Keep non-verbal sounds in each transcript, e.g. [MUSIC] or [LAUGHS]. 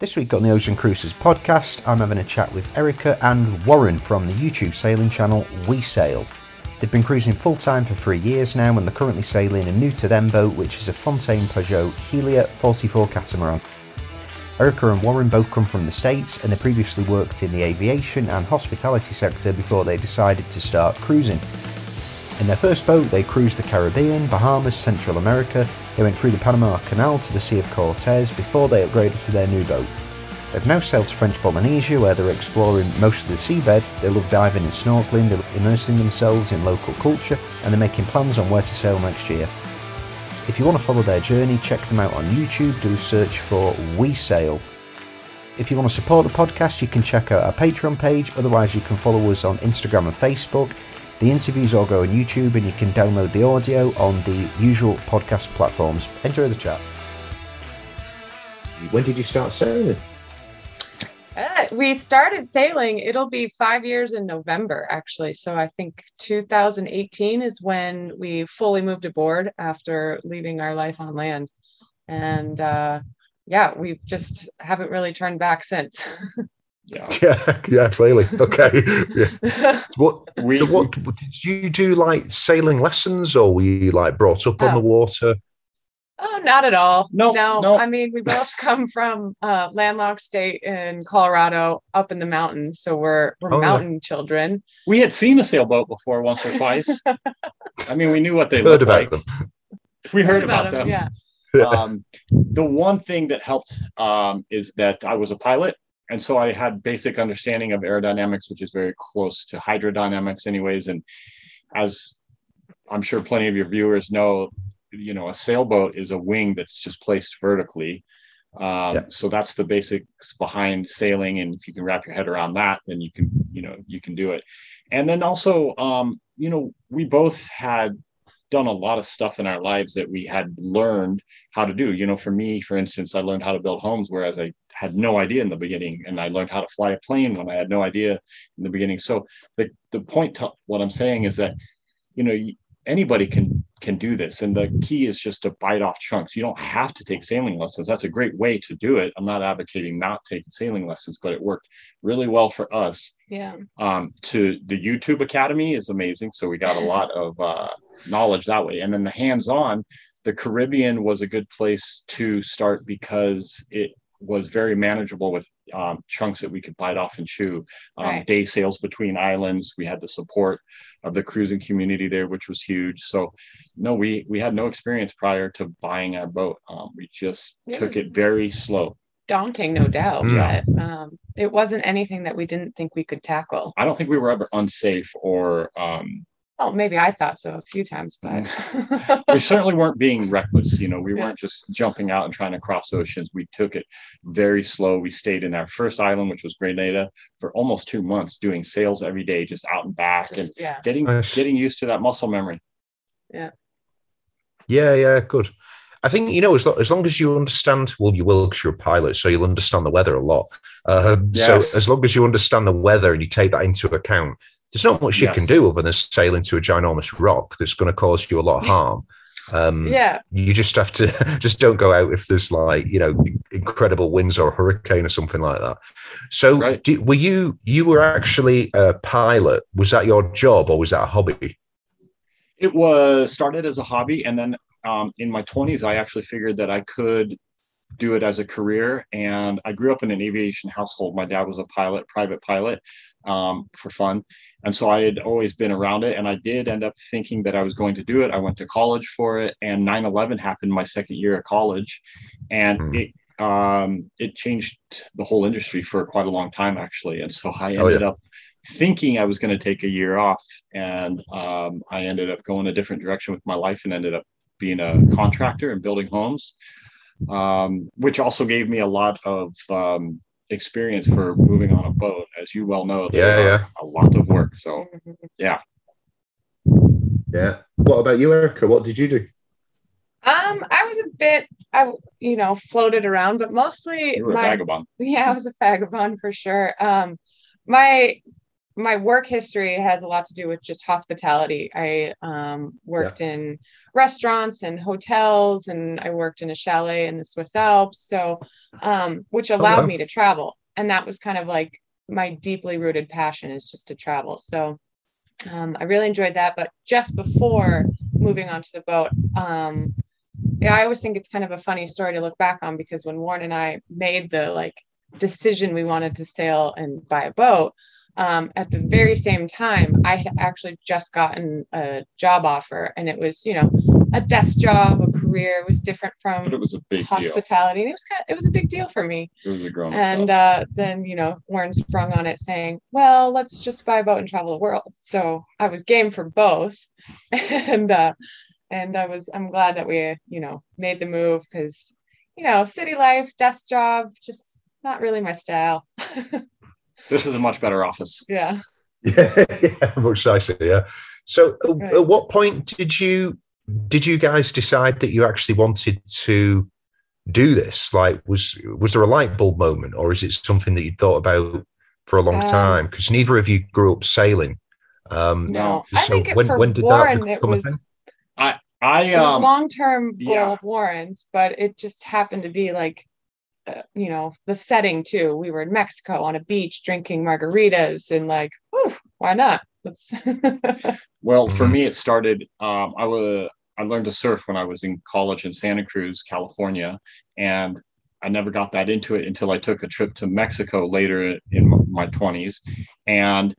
This week on the Ocean Cruisers podcast, I'm having a chat with Erica and Warren from the YouTube sailing channel We Sail. They've been cruising full time for three years now and they're currently sailing a new to them boat, which is a Fountaine Pajot Helia 44 catamaran. Erica and Warren both come from the States and they previously worked in the aviation and hospitality sector before they decided to start cruising. In their first boat, they cruised the Caribbean, Bahamas, Central America. They went through the Panama Canal to the Sea of Cortez before they upgraded to their new boat. They've now sailed to French Polynesia where they're exploring most of the seabed. They love diving and snorkeling, they're immersing themselves in local culture, and they're making plans on where to sail next year. If you want to follow their journey, check them out on YouTube. Do a search for We Sail. If you want to support the podcast, you can check out our Patreon page. Otherwise, you can follow us on Instagram and Facebook. The interviews all go on YouTube, and you can download the audio on the usual podcast platforms. Enjoy the chat. When did you start sailing? Uh, we started sailing. It'll be five years in November, actually. So I think 2018 is when we fully moved aboard after leaving our life on land. And uh, yeah, we just haven't really turned back since. [LAUGHS] yeah. [LAUGHS] yeah, yeah, clearly. Okay. Yeah. [LAUGHS] what, we, what did you do? Like sailing lessons, or were you like brought up oh. on the water? Oh, not at all. No, no. no. I mean, we both [LAUGHS] come from uh, landlocked state in Colorado, up in the mountains, so we're we're oh, mountain yeah. children. We had seen a sailboat before once or twice. I mean, we knew what they heard about like. them. We heard, heard about, about, them. them. Yeah. um, the one thing that helped um, is that I was a pilot, and so I had basic understanding of aerodynamics, which is very close to hydrodynamics, anyways. And as I'm sure plenty of your viewers know, you know a sailboat is a wing that's just placed vertically um, yeah. so that's the basics behind sailing and if you can wrap your head around that then you can you know you can do it and then also um, you know we both had done a lot of stuff in our lives that we had learned how to do. You know for me for instance i learned how to build homes whereas i had no idea in the beginning and i learned how to fly a plane when i had no idea in the beginning. So the, the point to what i'm saying is that you know anybody can can do this. And the key is just to bite off chunks. You don't have to take sailing lessons. That's a great way to do it. I'm not advocating not taking sailing lessons but it worked really well for us. Yeah. Um to the youtube academy is amazing. So we got a lot of uh knowledge that way. And then the hands-on the caribbean was a good place to start because it was very manageable with um, chunks that we could bite off and chew. Um, right. Day sails between islands. We had the support of the cruising community there, which was huge. So, no, we we had no experience prior to buying our boat. Um, we just it took it very slow. Daunting, no doubt, mm. but um, it wasn't anything that we didn't think we could tackle. I don't think we were ever unsafe or um, well, maybe I thought so a few times, but we certainly weren't being reckless. You know, we yeah. weren't just jumping out and trying to cross oceans. We took it very slow. We stayed in our first island, which was Grenada, for almost two months, doing sails every day, just out and back, just, and yeah. getting nice. getting used to that muscle memory. Yeah. Yeah, yeah, good. I think you know as, lo- as long as you understand, well, you will because you're a pilot, so you'll understand the weather a lot. Uh, yes. So as long as you understand the weather and you take that into account, there's not much yes. you can do other than sail into a ginormous rock that's going to cause you a lot of harm. Um, yeah, you just have to [LAUGHS] just don't go out if there's like you know incredible winds or a hurricane or something like that. So, right. do, were you you were actually a pilot? Was that your job or was that a hobby? It was started as a hobby, and then um, in my 20s, I actually figured that I could do it as a career. And I grew up in an aviation household. My dad was a pilot, private pilot, um, for fun. And so I had always been around it. And I did end up thinking that I was going to do it. I went to college for it. And 9 11 happened my second year at college. And mm. it, um, it changed the whole industry for quite a long time, actually. And so I ended oh, yeah. up thinking I was going to take a year off. And um, I ended up going a different direction with my life and ended up being a contractor and building homes, um, which also gave me a lot of um, experience for moving on a boat. As you well know, yeah, yeah, a lot of work. So, yeah. Yeah. What about you, Erica? What did you do? Um, I was a bit, I you know, floated around, but mostly you were my, a vagabond. [LAUGHS] Yeah, I was a vagabond for sure. Um, my my work history has a lot to do with just hospitality. I um, worked yeah. in restaurants and hotels, and I worked in a chalet in the Swiss Alps. So, um, which oh, allowed oh, wow. me to travel, and that was kind of like my deeply rooted passion is just to travel. So, um, I really enjoyed that. But just before moving on to the boat, um, yeah, I always think it's kind of a funny story to look back on because when Warren and I made the like decision we wanted to sail and buy a boat um, at the very same time, I had actually just gotten a job offer, and it was, you know, a desk job, a career. It was different from but it was a big hospitality. Deal. And it was kind of, it was a big deal for me. It was a grown And uh, then, you know, Warren sprung on it saying, "Well, let's just buy a boat and travel the world." So I was game for both, [LAUGHS] and uh, and I was I'm glad that we, you know, made the move because, you know, city life, desk job, just not really my style. [LAUGHS] This is a much better office. Yeah. [LAUGHS] Yeah, yeah much nicer. Yeah. So, uh, right. at what point did you did you guys decide that you actually wanted to do this? Like, was was there a light bulb moment, or is it something that you thought about for a long um, time? Because neither of you grew up sailing. Um, no, so I think when, for when did Warren, that become it was, a thing? I I um, long term goal yeah. of Warren's, but it just happened to be like uh, you know the setting too. We were in mexico on a beach drinking margaritas and like whew, why not? [LAUGHS] Well for me it started um, i was i learned to surf when i was in college in santa cruz california and i never got that into it until i took a trip to mexico later in my 20s and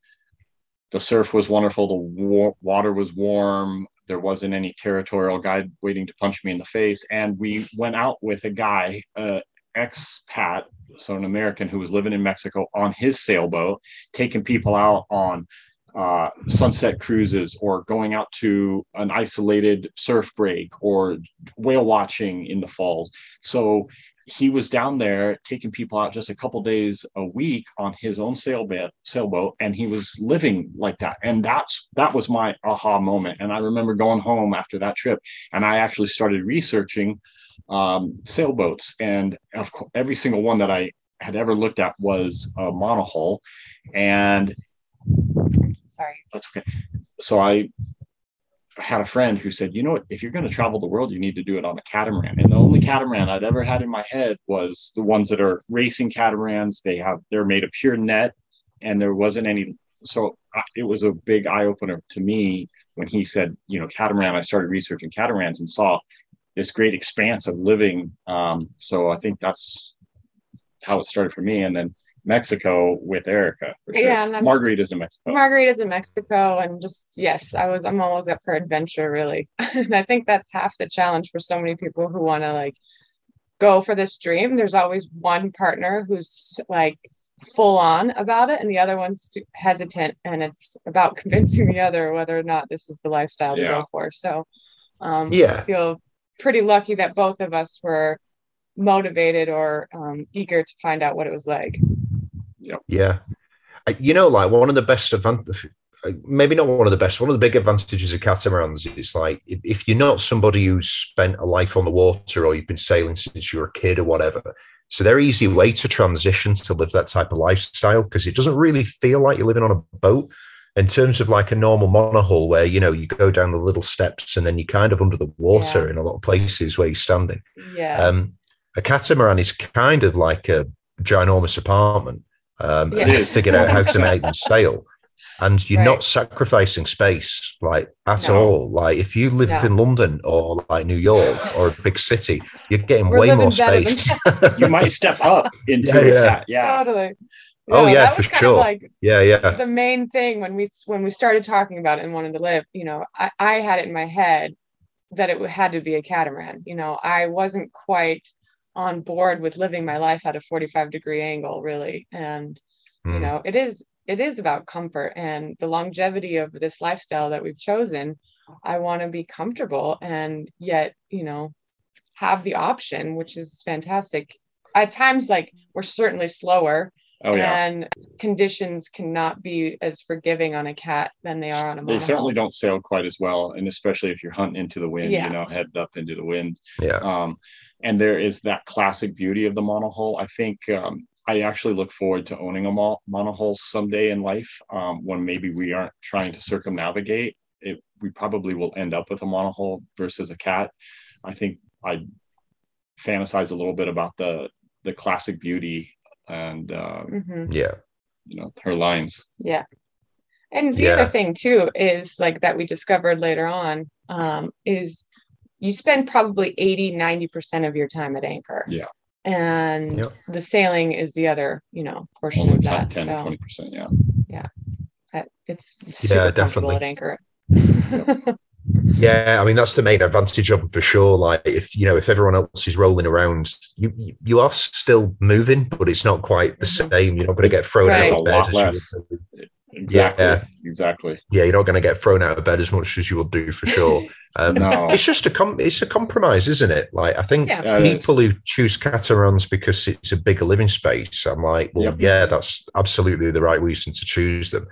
the surf was wonderful the wa- water was warm there wasn't any territorial guy waiting to punch me in the face and we went out with a guy uh, expat, so an American who was living in Mexico on his sailboat, taking people out on uh, sunset cruises or going out to an isolated surf break or whale watching in the falls. So he was down there taking people out just a couple days a week on his own sailboat sailboat and he was living like that and that's that was my aha moment and i remember going home after that trip and i actually started researching um, sailboats, and of course, every single one that I had ever looked at was a monohull. And sorry, that's okay. So I had a friend who said, you know what, if you're going to travel the world, you need to do it on a catamaran. And the only catamaran I'd ever had in my head was the ones that are racing catamarans. They have, they're made of pure net and there wasn't any. So it was a big eye opener to me when he said, you know, catamaran. I started researching catamarans and saw this great expanse of living. Um, so I think that's how it started for me. And then Mexico with Erica. Sure. Yeah, and margaritas in Mexico. Margaritas in Mexico, and just yes, I was. I'm always up for adventure, really. [LAUGHS] and I think that's half the challenge for so many people who want to like go for this dream. There's always one partner who's like full on about it, and the other one's hesitant, and it's about [LAUGHS] convincing the other whether or not this is the lifestyle to yeah. go for. So, um, yeah, I feel pretty lucky that both of us were motivated or um, eager to find out what it was like. Yep. Yeah. You know, like one of the best advantages, maybe not one of the best, one of the big advantages of catamarans is like if you're not somebody who's spent a life on the water or you've been sailing since you were a kid or whatever, So they're easy way to transition to live that type of lifestyle because it doesn't really feel like you're living on a boat in terms of like a normal monohull where you know you go down the little steps and then you're kind of under the water yeah. in a lot of places where you're standing yeah um, a catamaran is kind of like a ginormous apartment um, yeah. and figured out how to make [LAUGHS] them sail and you're right. not sacrificing space like at no. all like if you live no. in london or like new york or a big city you're getting We're way more space [LAUGHS] you might step up into yeah, yeah. yeah. totally oh yeah, for sure. Like yeah, yeah. The main thing when we when we started talking about it and wanted to live, you know, I, I had it in my head that it had to be a catamaran. You know, I wasn't quite on board with living my life at a 45 degree angle, really. And mm. you hmm. know, it is it is about comfort and the longevity of this lifestyle that we've chosen. I want to be comfortable and yet, you know, have the option, which is fantastic. At times, like we're certainly slower Oh yeah. And conditions cannot be as forgiving on a cat than they are on a. They certainly don't sail quite as well, and especially if you're hunting into the wind, yeah. you know, head up into the wind. Yeah. Um, and there is that classic beauty of the monohull. I think um, I actually look forward to owning a mo- monohull someday in life um, when maybe we aren't trying to circumnavigate. It, we probably will end up with a monohull versus a cat. I think I fantasize a little bit about the the classic beauty and uh, mm-hmm. yeah, you know her lines. Yeah, and the yeah. other thing too is like that we discovered later on um, is you spend probably 80 90% of your time at anchor. Yeah. And yep. the sailing is the other you know portion Only of that 10 so, 20% yeah. Yeah. It's super yeah definitely. At anchor [LAUGHS] yeah i mean that's the main advantage of it for sure like if you know if everyone else is rolling around you you are still moving but it's not quite the mm-hmm. same you're not going to get thrown right. out of bed as you Exactly. Yeah. Exactly. Yeah, you're not going to get thrown out of bed as much as you will do for sure. [LAUGHS] Um, no. It's just a com- it's a compromise, isn't it? Like I think yeah, people who choose catamarans because it's a bigger living space, I'm like, well, yep. yeah, that's absolutely the right reason to choose them.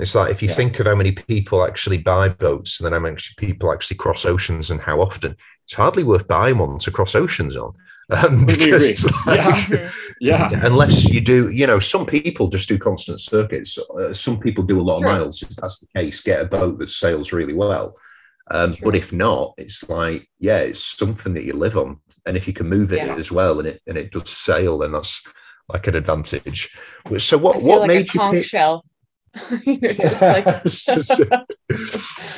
It's like if you yeah. think of how many people actually buy boats and then how many people actually cross oceans and how often, it's hardly worth buying one to cross oceans on. [LAUGHS] Um, because, like, yeah. [LAUGHS] yeah. Unless you do, you know, some people just do constant circuits. Uh, some people do a lot sure. of miles. If that's the case, get a boat that sails really well. Um, sure. But if not, it's like, yeah, it's something that you live on. And if you can move it yeah. as well and it and it does sail, then that's like an advantage. So what what like made you pick? Shell. [LAUGHS] like... [LAUGHS]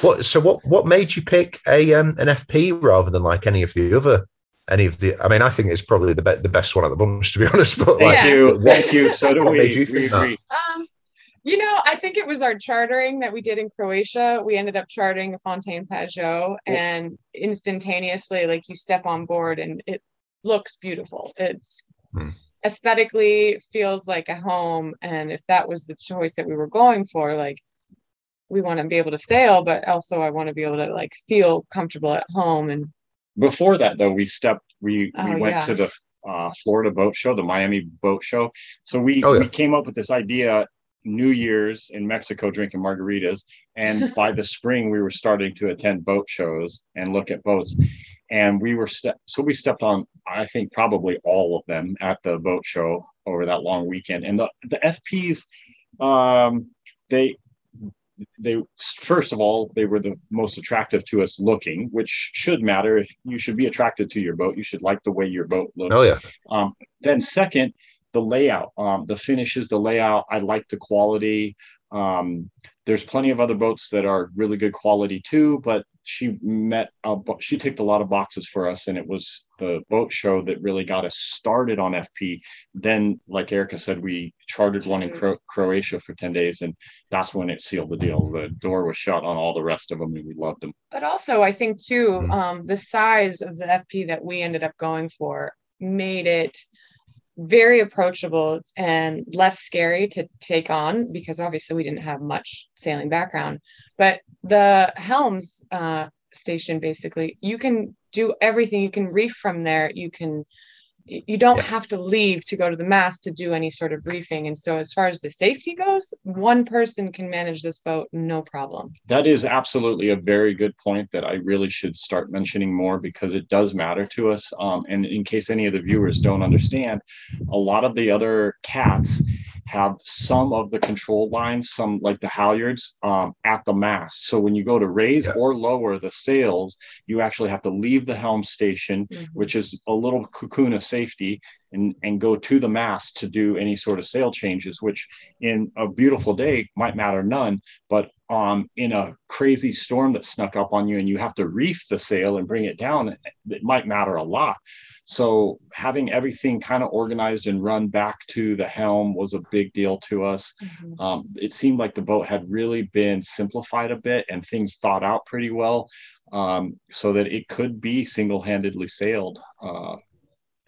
what so what what made you pick a um, an FP rather than like any of the other any of the. I mean, I think it's probably the be- the best one at the bunch, to be [LAUGHS] honest. But thank like, you, thank you. So do we. You we agree. Um, you know, I think it was our chartering that we did in Croatia. We ended up chartering a Fountaine Pajot, and instantaneously, like you step on board, and it looks beautiful. It's hmm. Aesthetically feels like a home, and if that was the choice that we were going for, like we want to be able to sail, but also I want to be able to like feel comfortable at home and before that, though, we stepped. We oh, we went yeah. to the uh, Florida Boat Show, the Miami Boat Show. So we oh, yeah. we came up with this idea. New Year's in Mexico drinking margaritas, and by the [LAUGHS] spring we were starting to attend boat shows and look at boats and we were ste- so we stepped on i think probably all of them at the boat show over that long weekend. And the the fps um they they first of all they were the most attractive to us looking which should matter. If you should be attracted to your boat you should like the way your boat looks. Oh yeah. Um, then second the layout um, the finishes the layout i like the quality. Um, there's plenty of other boats that are really good quality too, but she met a, she ticked a lot of boxes for us, and it was the boat show that really got us started on FP. Then, like Erica said, we chartered one in Cro- Croatia for ten days, and that's when it sealed the deal. The door was shut on all the rest of them, and we loved them. But also, I think too, mm-hmm. um, the size of the FP that we ended up going for made it very approachable and less scary to take on because obviously we didn't have much sailing background. But the Helms uh, station, basically, you can do everything. You can reef from there. You can you don't yeah. have to leave to go to the mast to do any sort of reefing. And so, as far as the safety goes, one person can manage this boat no problem. That is absolutely a very good point that I really should start mentioning more because it does matter to us. Um, and in case any of the viewers don't understand, a lot of the other cats have some of the control lines, some like the halyards um, at the mast. So when you go to raise yeah. or lower the sails, you actually have to leave the helm station, mm-hmm. which is a little cocoon of safety, and, and go to the mast to do any sort of sail changes, which in a beautiful day might matter none. But um, in a crazy storm that snuck up on you and you have to reef the sail and bring it down, it might matter a lot. So having everything kind of organized and run back to the helm was a big deal to us. Mm-hmm. Um, it seemed like the boat had really been simplified a bit and things thought out pretty well, um, so that it could be single-handedly sailed. Uh,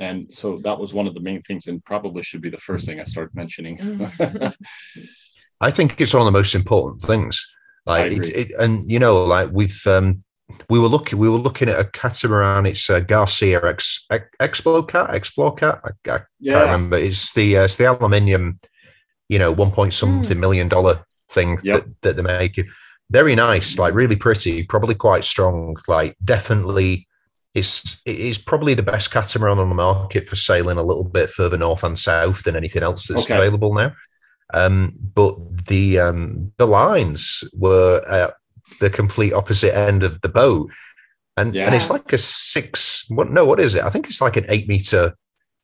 and so that was one of the main things, and probably should be the first thing I start mentioning. Mm-hmm. [LAUGHS] I think it's one of the most important things. Like, it, it, and you know, like we've um, we were looking we were looking at a catamaran. It's a Garcia X, X Explocat Explocat. I, I yeah. can't remember. It's the uh, it's the aluminium, you know, one point something mm. million dollar thing yep. that, that they're making. Very nice, like really pretty, probably quite strong. Like definitely it's it is probably the best catamaran on the market for sailing a little bit further north and south than anything else that's okay. available now. Um, but the um, the lines were at the complete opposite end of the boat, and yeah. and it's like a six. What no, what is it? I think it's like an eight meter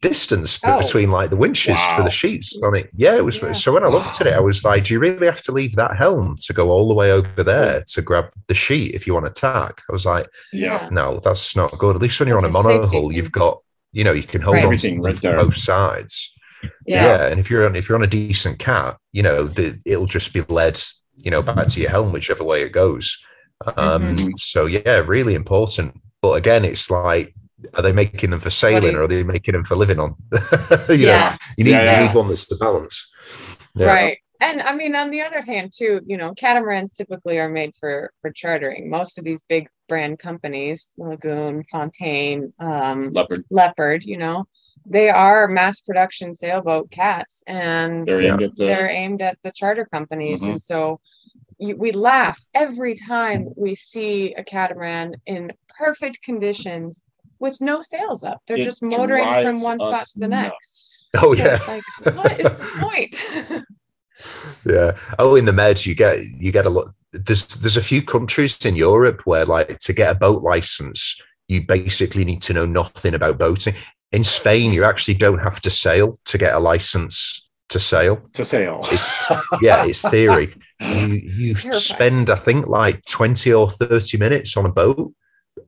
distance oh. between like the winches wow. for the sheets on it. Yeah, it was. Yeah. So when I looked at it, I was like, "Do you really have to leave that helm to go all the way over there to grab the sheet if you want to tack?" I was like, "Yeah, no, that's not good. At least when you're that's on a monohull, you've got you know you can hold right. on to right both sides." Yeah. yeah. and if you're on if you're on a decent cat, you know the, it'll just be led you know back to your helm whichever way it goes. Um, mm-hmm. So yeah, really important. But again, it's like are they making them for sailing or are they making them for living on? [LAUGHS] you yeah. know, you need, yeah, yeah. you need one that's the balance. Yeah. Right. And I mean, on the other hand, too, you know, catamarans typically are made for for chartering. Most of these big brand companies, Lagoon, Fountaine, um, Leopard, Leopard, you know, they are mass production sailboat cats, and they're aimed at the, they're aimed at the charter companies. Mm-hmm. And so, you, we laugh every time we see a catamaran in perfect conditions with no sails up. They're it just motoring from one spot to the nuts. next. Oh so yeah. Like, what is the point? [LAUGHS] yeah. Oh, in the Med, you get you get a lot. There's there's a few countries in Europe where like to get a boat license, you basically need to know nothing about boating. In Spain, you actually don't have to sail to get a license to sail. To sail. It's, yeah, it's theory. [LAUGHS] You you spend I think like twenty or thirty minutes on a boat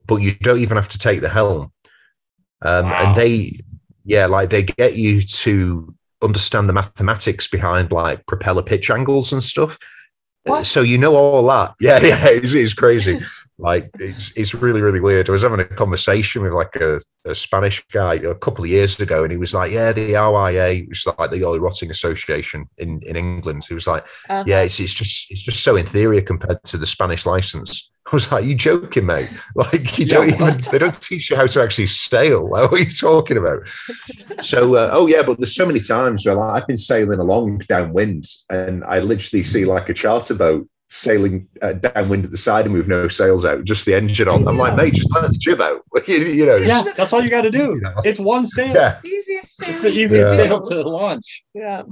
but you don't even have to take the helm. Um, wow. And they, yeah, like they get you to understand the mathematics behind like propeller pitch angles and stuff. What? So you know all that. [LAUGHS] Yeah, yeah, it's, it's crazy. Like it's it's really really weird. I was having a conversation with like a, a, Spanish guy a couple of years ago, and he was like, "Yeah, the RYA, which is like the Royal Yachting Association in in England." He was like, uh-huh. "Yeah, it's it's just it's just so inferior compared to the Spanish license." [LAUGHS] I was like, "You joking, mate? [LAUGHS] Like you don't even they don't teach you how to actually sail. [LAUGHS] Like, what are you talking about?" so, uh, oh yeah, but there's so many times where like, I've been sailing along downwind, and I literally see like a charter boat sailing uh, downwind at the side and we've no sails out, just the engine on. I'm like, mate, just let the jib out. [LAUGHS] you, you, know, yeah, that's all you got to do. It's one sail. Yeah. Easiest sail. It's the easiest yeah. sail to launch. Yeah.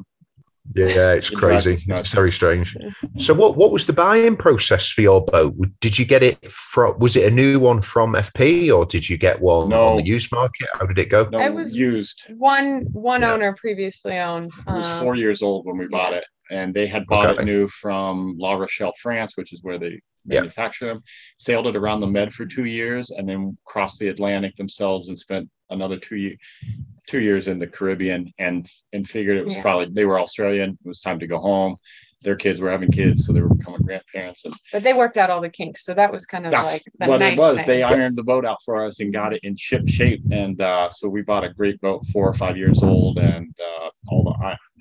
Yeah, it's crazy. It's very strange. So, what what was the buying process for your boat? Did you get it from? Was it a new one from FP, or did you get one no. on the used market? How did it go? No, it was used. One one yeah. owner previously owned. It was um, four years old when we bought it, and they had bought okay. it new from La Rochelle, France, which is where they manufacture them. Sailed it around the Med for two years, and then crossed the Atlantic themselves and spent another two years two years in the Caribbean and and figured it was yeah. probably they were Australian. It was time to go home. Their kids were having kids, so they were becoming grandparents. And but they worked out all the kinks, so that was kind of like what nice it was. Thing. They ironed the boat out for us and got it in ship shape, and uh, so we bought a great boat, four or five years old, and uh, all the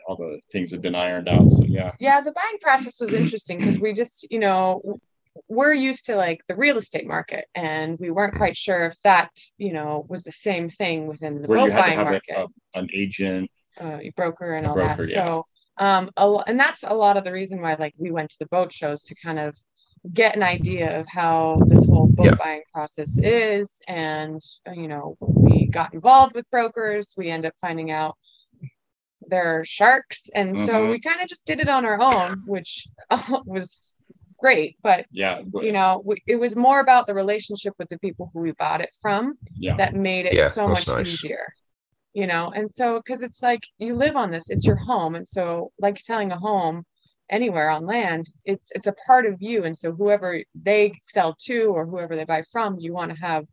all the things have been ironed out. So yeah. Yeah, the buying process was interesting because we just, you know, we're used to like the real estate market and we weren't quite sure if that you know was the same thing within the Where boat buying market a, an agent uh, broker and all broker, that yeah. so um a, and that's a lot of the reason why like we went to the boat shows to kind of get an idea of how this whole boat yeah. buying process is and uh, you know we got involved with brokers we end up finding out there are sharks and mm-hmm. so we kind of just did it on our own which uh, [LAUGHS] was great but yeah but, you know we, it was more about the relationship with the people who we bought it from yeah. that made it yeah, so much nice. easier you know and so because it's like you live on this it's your home and so like selling a home anywhere on land it's it's a part of you and so whoever they sell to or whoever they buy from you want to have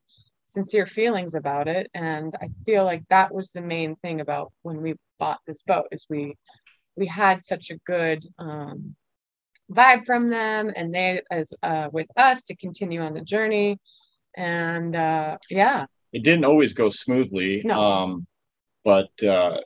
sincere feelings about it. And i feel like that was the main thing about when we bought this boat is we we had such a good um, vibe from them and they as uh, with us to continue on the journey. And uh, yeah. It didn't always go smoothly no. um, but uh,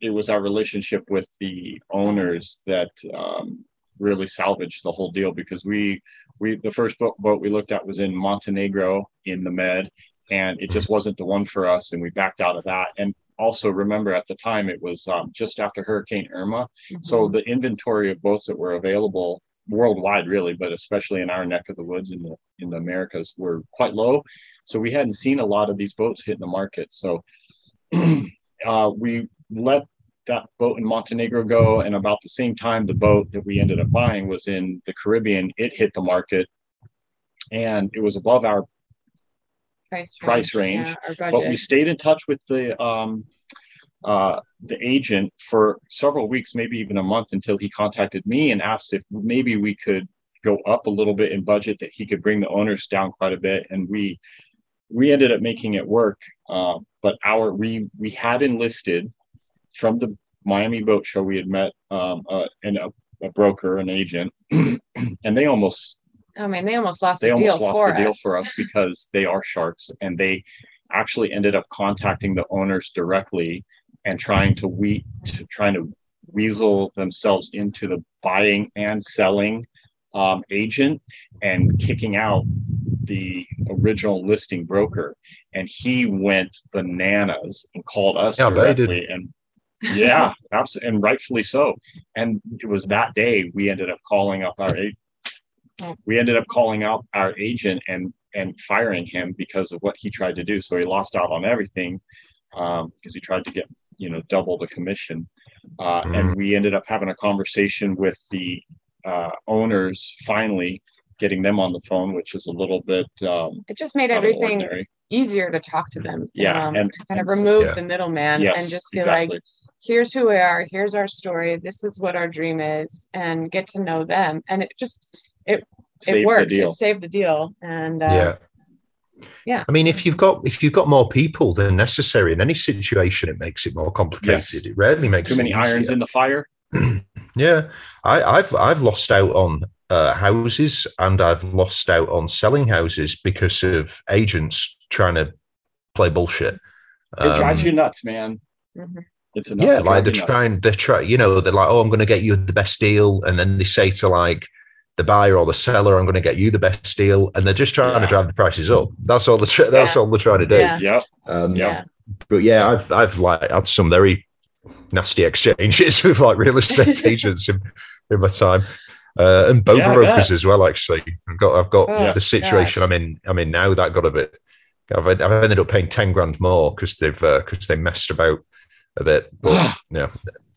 it was our relationship with the owners that um, really salvaged the whole deal because we we the first boat, boat we looked at was in montenegro in the med and it just wasn't the one for us and we backed out of that and also remember at the time it was um, just after Hurricane Irma. Mm-hmm. So the inventory of boats that were available worldwide, really, but especially in our neck of the woods in the in the Americas were quite low. So we hadn't seen a lot of these boats hit the market. So [CLEARS THROAT] uh, we let that boat in Montenegro go. And about the same time, the boat that we ended up buying was in the Caribbean. It hit the market and it was above our price range. Price range yeah, but we stayed in touch with the um, uh, the agent for several weeks, maybe even a month, until he contacted me and asked if maybe we could go up a little bit in budget, that he could bring the owners down quite a bit, and we we ended up making it work. Uh, but our we we had enlisted from the Miami Boat Show. We had met um, uh, and a, a broker, an agent, [CLEARS THROAT] and they almost. I mean, they almost lost. They the almost lost the deal for us because they are sharks, and they actually ended up contacting the owners directly and trying to we to trying to weasel themselves into the buying and selling um, agent and kicking out the original listing broker and he went bananas and called us yeah, directly and yeah [LAUGHS] absolutely and rightfully so and it was that day we ended up calling up our. We ended up calling out our agent and and firing him because of what he tried to do so he lost out on everything um, because he tried to get you know double the commission uh, mm-hmm. and we ended up having a conversation with the uh, owners finally getting them on the phone which is a little bit um, it just made everything easier to talk to them yeah um, and kind of remove yeah. the middleman yes, and just be exactly. like here's who we are here's our story this is what our dream is and get to know them and it just it it worked. It saved the deal. And uh, yeah. yeah. I mean if you've got if you've got more people than necessary in any situation it makes it more complicated. Yes. it rarely makes too many irons in the fire. [CLEARS THROAT] Yeah. I, have i've lost out on uh, houses and i've lost out on selling houses because of agents trying to play bullshit. It um, drives you nuts man. Mm-hmm. It's yeah, like they're trying, they're trying, you know, they're like, oh, I'm going to get you the best deal. And then they say to like, the buyer or the seller, I'm going to get you the best deal, and they're just trying yeah. to drive the prices up. That's all. The that's yeah. all they're trying to do. Yeah. Yeah. Um, yeah. But yeah, I've I've like had some very nasty exchanges [LAUGHS] with like real estate [LAUGHS] agents in, in my time. Uh, and boat yeah, brokers as well. Actually, I've got I've got oh, the situation gosh. I'm in. I'm in now that got a bit. I've, I've ended up paying ten grand more because they've because uh, they messed about a bit. But [SIGHS] yeah,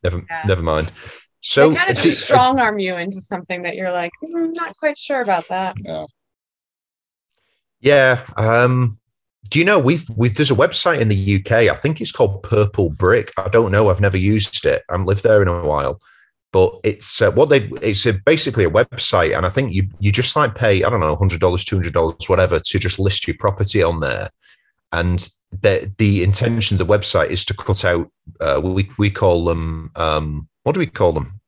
never never mind. So they kind of just strong arm you into something that you're like, mm, not quite sure about that. Yeah. Yeah. Um, do you know we've we've there's a website in the UK. I think it's called Purple Brick. I don't know. I've never used it. I haven't lived there in a while, but it's uh, what they it's a, basically a website, and I think you you just like pay I don't know hundred dollars, two hundred dollars, whatever, to just list your property on there, and the the intention of the website is to cut out uh, we we call them um, what do we call them?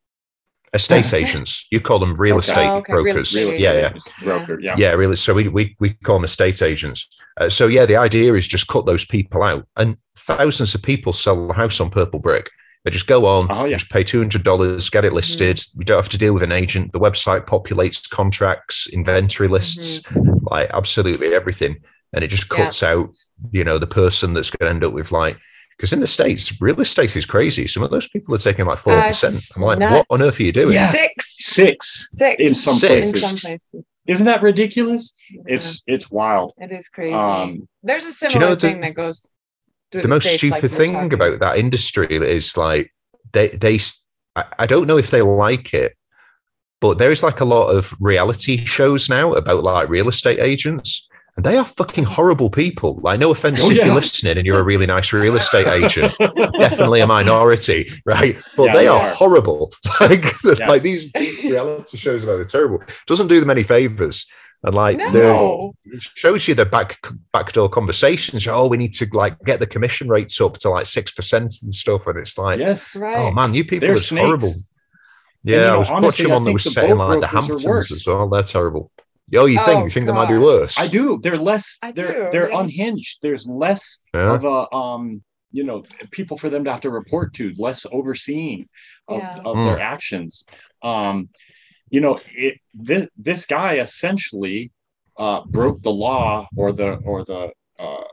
Estate agents. You call them real okay. estate oh, okay. brokers. Real estate yeah, yeah. Broker, yeah. Yeah, really. So we, we, we call them estate agents. Uh, so yeah, the idea is just cut those people out. And thousands of people sell the house on purple brick. They just go on, oh, yeah. just pay two hundred dollars, get it listed. Mm-hmm. You don't have to deal with an agent. The website populates contracts, inventory lists, mm-hmm. like absolutely everything, and it just cuts yeah. out, you know, the person that's going to end up with like because in the States, real estate is crazy. Some of those people are taking like 4%. Uh, I'm like, nuts. what on earth are you doing? Yeah. Six. Six. Six. In some Six. places. In some places. Isn't that ridiculous? Yeah. It's it's wild. It is crazy. Um, There's a similar you know, thing the, that goes the, the most States, stupid like thing about that industry is like they they I don't know if they like it, but there is like a lot of reality shows now about like real estate agents and they are fucking horrible people. Like, no offense oh, if yeah. you're listening and you're a really nice real estate [LAUGHS] agent, definitely a minority, right? But yeah, they, are, are, horrible. [LAUGHS] like, yes. like these, these reality shows are terrible. Doesn't do them any favors. And like no. it shows you the back backdoor conversations. Oh, we need to like get the commission rates up to like six percent and stuff. And it's like, yes, oh, right. Oh man, you people They're are snakes. horrible. Yeah, and, you know, I was honestly, watching one that was saying like the Hamptons as well. They're terrible. Yo, you think? Oh, you think God. they might be worse? I do. They're less. I they're do, they're yeah. unhinged. There's less yeah. of a um, you know, people for them to have to report to, less overseeing of, yeah. of mm. their actions. Um, you know, it this this guy essentially uh, broke the law or the or the uh,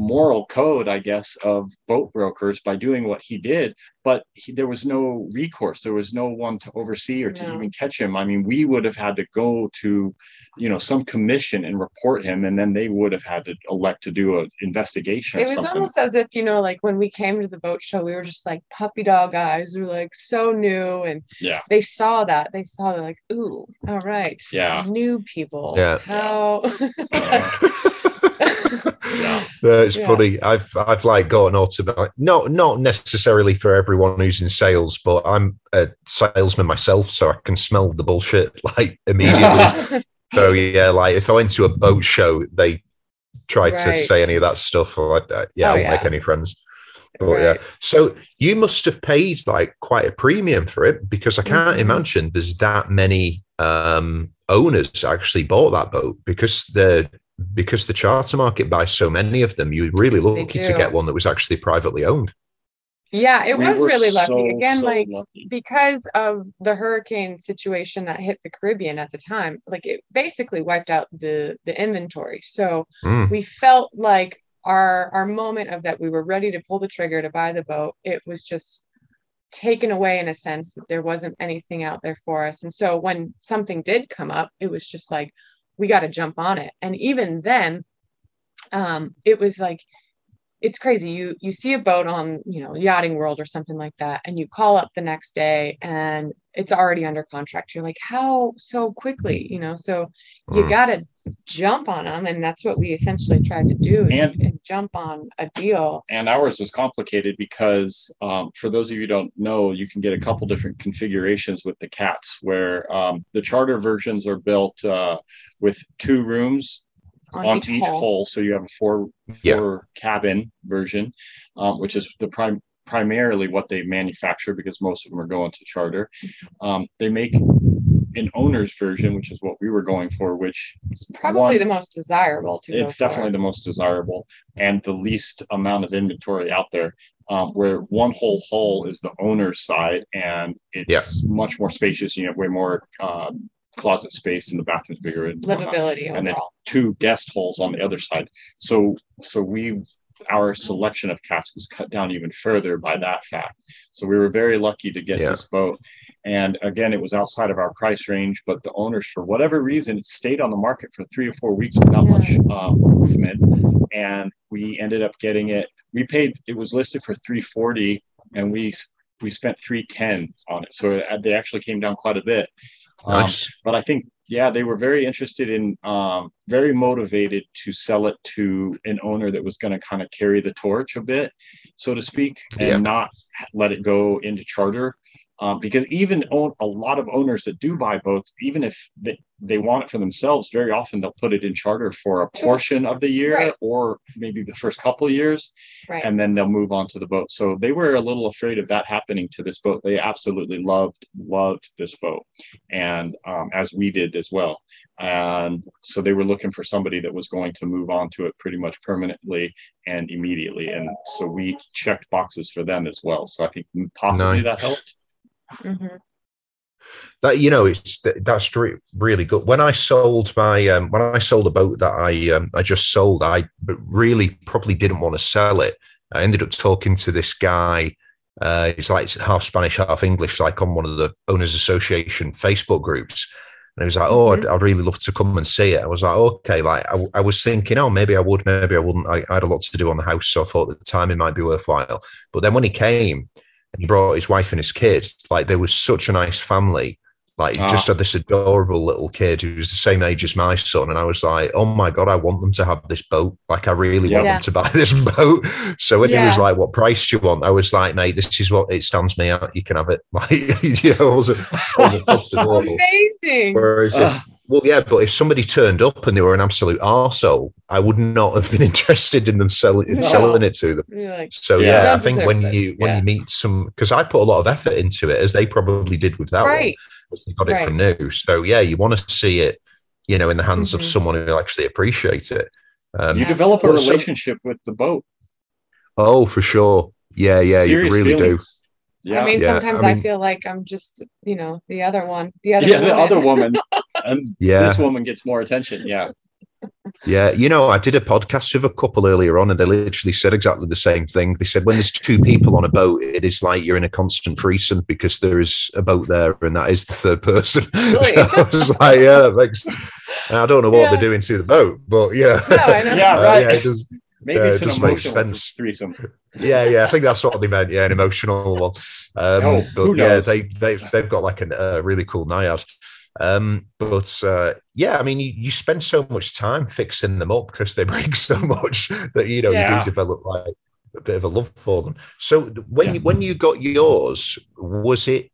moral code, I guess, of boat brokers by doing what he did. But he, there was no recourse. There was no one to oversee or to no. even catch him. I mean, we would have had to go to, you know, some commission and report him, and then they would have had to elect to do an investigation. It was something. almost as if you know, like when we came to the boat show, we were just like puppy dog eyes. We were like so new, and yeah, they saw that. They saw they're like, ooh, all right, yeah, new people. Yeah, how. yeah. [LAUGHS] it's yeah. funny. I've I've like gotten automatic. Not not necessarily for everyone who's in sales, but I'm a salesman myself, so I can smell the bullshit [LAUGHS] like immediately. [LAUGHS] so yeah, like if I went to a boat show, they tried right. to say any of that stuff, or I, yeah, oh, I won't yeah. make any friends. But right. yeah, so you must have paid like quite a premium for it because I can't mm-hmm. imagine there's that many um, owners actually bought that boat because the because the charter market buys so many of them, you're really lucky to get one that was actually privately owned. Yeah, it we was really lucky. So, Again, so like lucky. because of the hurricane situation that hit the Caribbean at the time, like it basically wiped out the the inventory. So mm. we felt like our our moment of that we were ready to pull the trigger to buy the boat. It was just taken away in a sense that there wasn't anything out there for us. And so when something did come up, it was just like, we got to jump on it. And even then um, it was like it's crazy. You you see a boat on you know yachting world or something like that and you call up the next day and it's already under contract. You're like how so quickly? You know so you mm. got to jump on them and that's what we essentially tried to do and, and jump on a deal and ours was complicated because um, for those of you who don't know you can get a couple different configurations with the cats where um, the charter versions are built uh, with two rooms on, on each, each hole. hole. So you have a four four cabin version, um, which is the prime primarily what they manufacture because most of them are going to charter. Um, they make an owner's version, which is what we were going for, which is probably one, the most desirable. To it's definitely the most desirable and the least amount of inventory out there. Um, where one whole hull is the owner's side, and it's yeah. much more spacious. You know, way more uh, closet space and the bathroom's bigger and livability and then two guest holes on the other side. So so we our selection of cats was cut down even further by that fact. So we were very lucky to get yeah. this boat. And again, it was outside of our price range, but the owners, for whatever reason, it stayed on the market for three or four weeks without yeah. much um, movement. And we ended up getting it. We paid. It was listed for three forty, and we we spent three ten on it. So it, they actually came down quite a bit. Um, nice. Um, but I think yeah, they were very interested in, um, very motivated to sell it to an owner that was going to kind of carry the torch a bit, so to speak, and yeah. not let it go into charter um, because even own, a lot of owners that do buy boats, even if they, they want it for themselves, very often they'll put it in charter for a portion of the year right. or maybe the first couple of years, right. and then they'll move on to the boat. So they were a little afraid of that happening to this boat. They absolutely loved loved this boat, and um, as we did as well. And so they were looking for somebody that was going to move on to it pretty much permanently and immediately. And so we checked boxes for them as well. So I think possibly nice. that helped. Mm-hmm. That you know, it's that's really good. When I sold my um, when I sold a boat that I um, I just sold, I really probably didn't want to sell it. I ended up talking to this guy. Uh, he's like half Spanish, half English, like on one of the owners association Facebook groups. And he was like, "Oh, mm-hmm. I'd, I'd, really love to come and see it." I was like, "Okay." Like, I, I was thinking, "Oh, maybe I would, maybe I wouldn't." I, I, had a lot to do on the house, so I thought the timing might be worthwhile. But then when he came, he brought his wife and his kids. Like they was such a nice family. Like he just ah. had this adorable little kid who was the same age as my son, and I was like, "Oh my god, I want them to have this boat. Like I really want them to [LAUGHS] buy this boat." So when yeah. he was like, "What price do you want?" I was like, "Mate, this is what it stands me out. You can have it." [LAUGHS] Like you know, I wasn't, wasn't Amazing. Whereas if, well, yeah, but if somebody turned up and they were an absolute arsehole, I would not have been [LAUGHS] interested in them selling no. selling it to them. Like, so yeah, yeah I think when this. you when yeah. you meet some because I put a lot of effort into it as they probably did with that right. one, as they got right. it from new. So yeah, you want to see it, you know, in the hands mm-hmm. of someone who actually appreciates it. Um, you develop a relationship with the boat. Oh, for sure. Yeah, yeah, Serious you really feelings. do. Yeah. I mean, yeah. sometimes I, mean, I, feel like I'm just, you know, the other one, the [LAUGHS] other, yeah, woman. the other woman, [LAUGHS] and yeah. this woman gets more attention. Yeah. Yeah, you know, I did a podcast with a couple earlier on, and they literally said exactly the same thing. They said when there's two people on a boat, it is like you're in a constant threesome because there is a boat there, and that is the third person. Really? [LAUGHS] So I was like, yeah, makes. I don't know what yeah. they're doing to the boat, but yeah, no, I know. [LAUGHS] yeah, right. Uh, yeah, it does. Maybe uh, it's an emotional threesome. Yeah, yeah, I think that's what they meant. Yeah, an emotional one. Um, oh, but yeah, they they've they've got like a uh, really cool naiad. Um, but uh, yeah, I mean, you, you spend so much time fixing them up because they [LAUGHS] break so much that you know yeah. you do develop like a bit of a love for them. So when yeah. you, when you got yours, was it